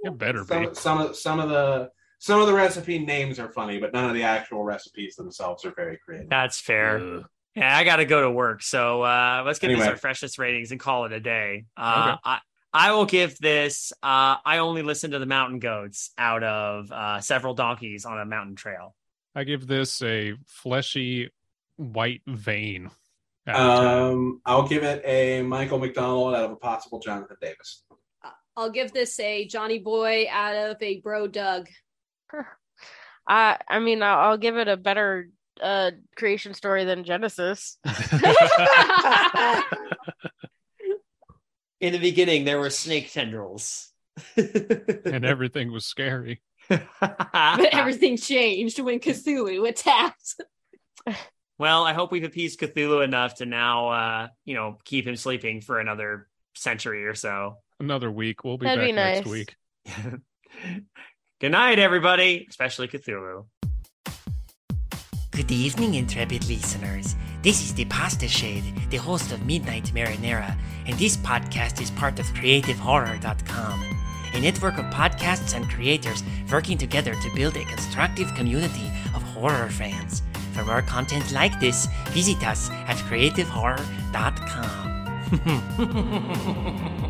It better be. Some some of some of the some of the recipe names are funny, but none of the actual recipes themselves are very creative. That's fair. Ugh. Yeah, I got to go to work. So uh, let's get this Anyway. our freshest ratings and call it a day. Uh, Okay. I, I will give this, uh, I only listen to the mountain goats out of uh, several donkeys on a mountain trail. I give this a fleshy white vein. out of 10. Um, I'll give it a Michael McDonald out of a possible Jonathan Davis. I'll give this a Johnny Boy out of a Bro Doug. I I mean I'll, I'll give it a better uh creation story than Genesis. In the beginning, there were snake tendrils. and everything was scary. But everything changed when Cthulhu attacked. well, I hope we've appeased Cthulhu enough to now, uh, you know, keep him sleeping for another century or so. Another week. We'll be That'd back be next week. Good night, everybody, especially Cthulhu. Good evening, intrepid listeners. This is the Pasta Shade, the host of Midnight Marinara, and this podcast is part of CreativeHorror.com, a network of podcasts and creators working together to build a constructive community of horror fans. For more content like this, visit us at CreativeHorror.com.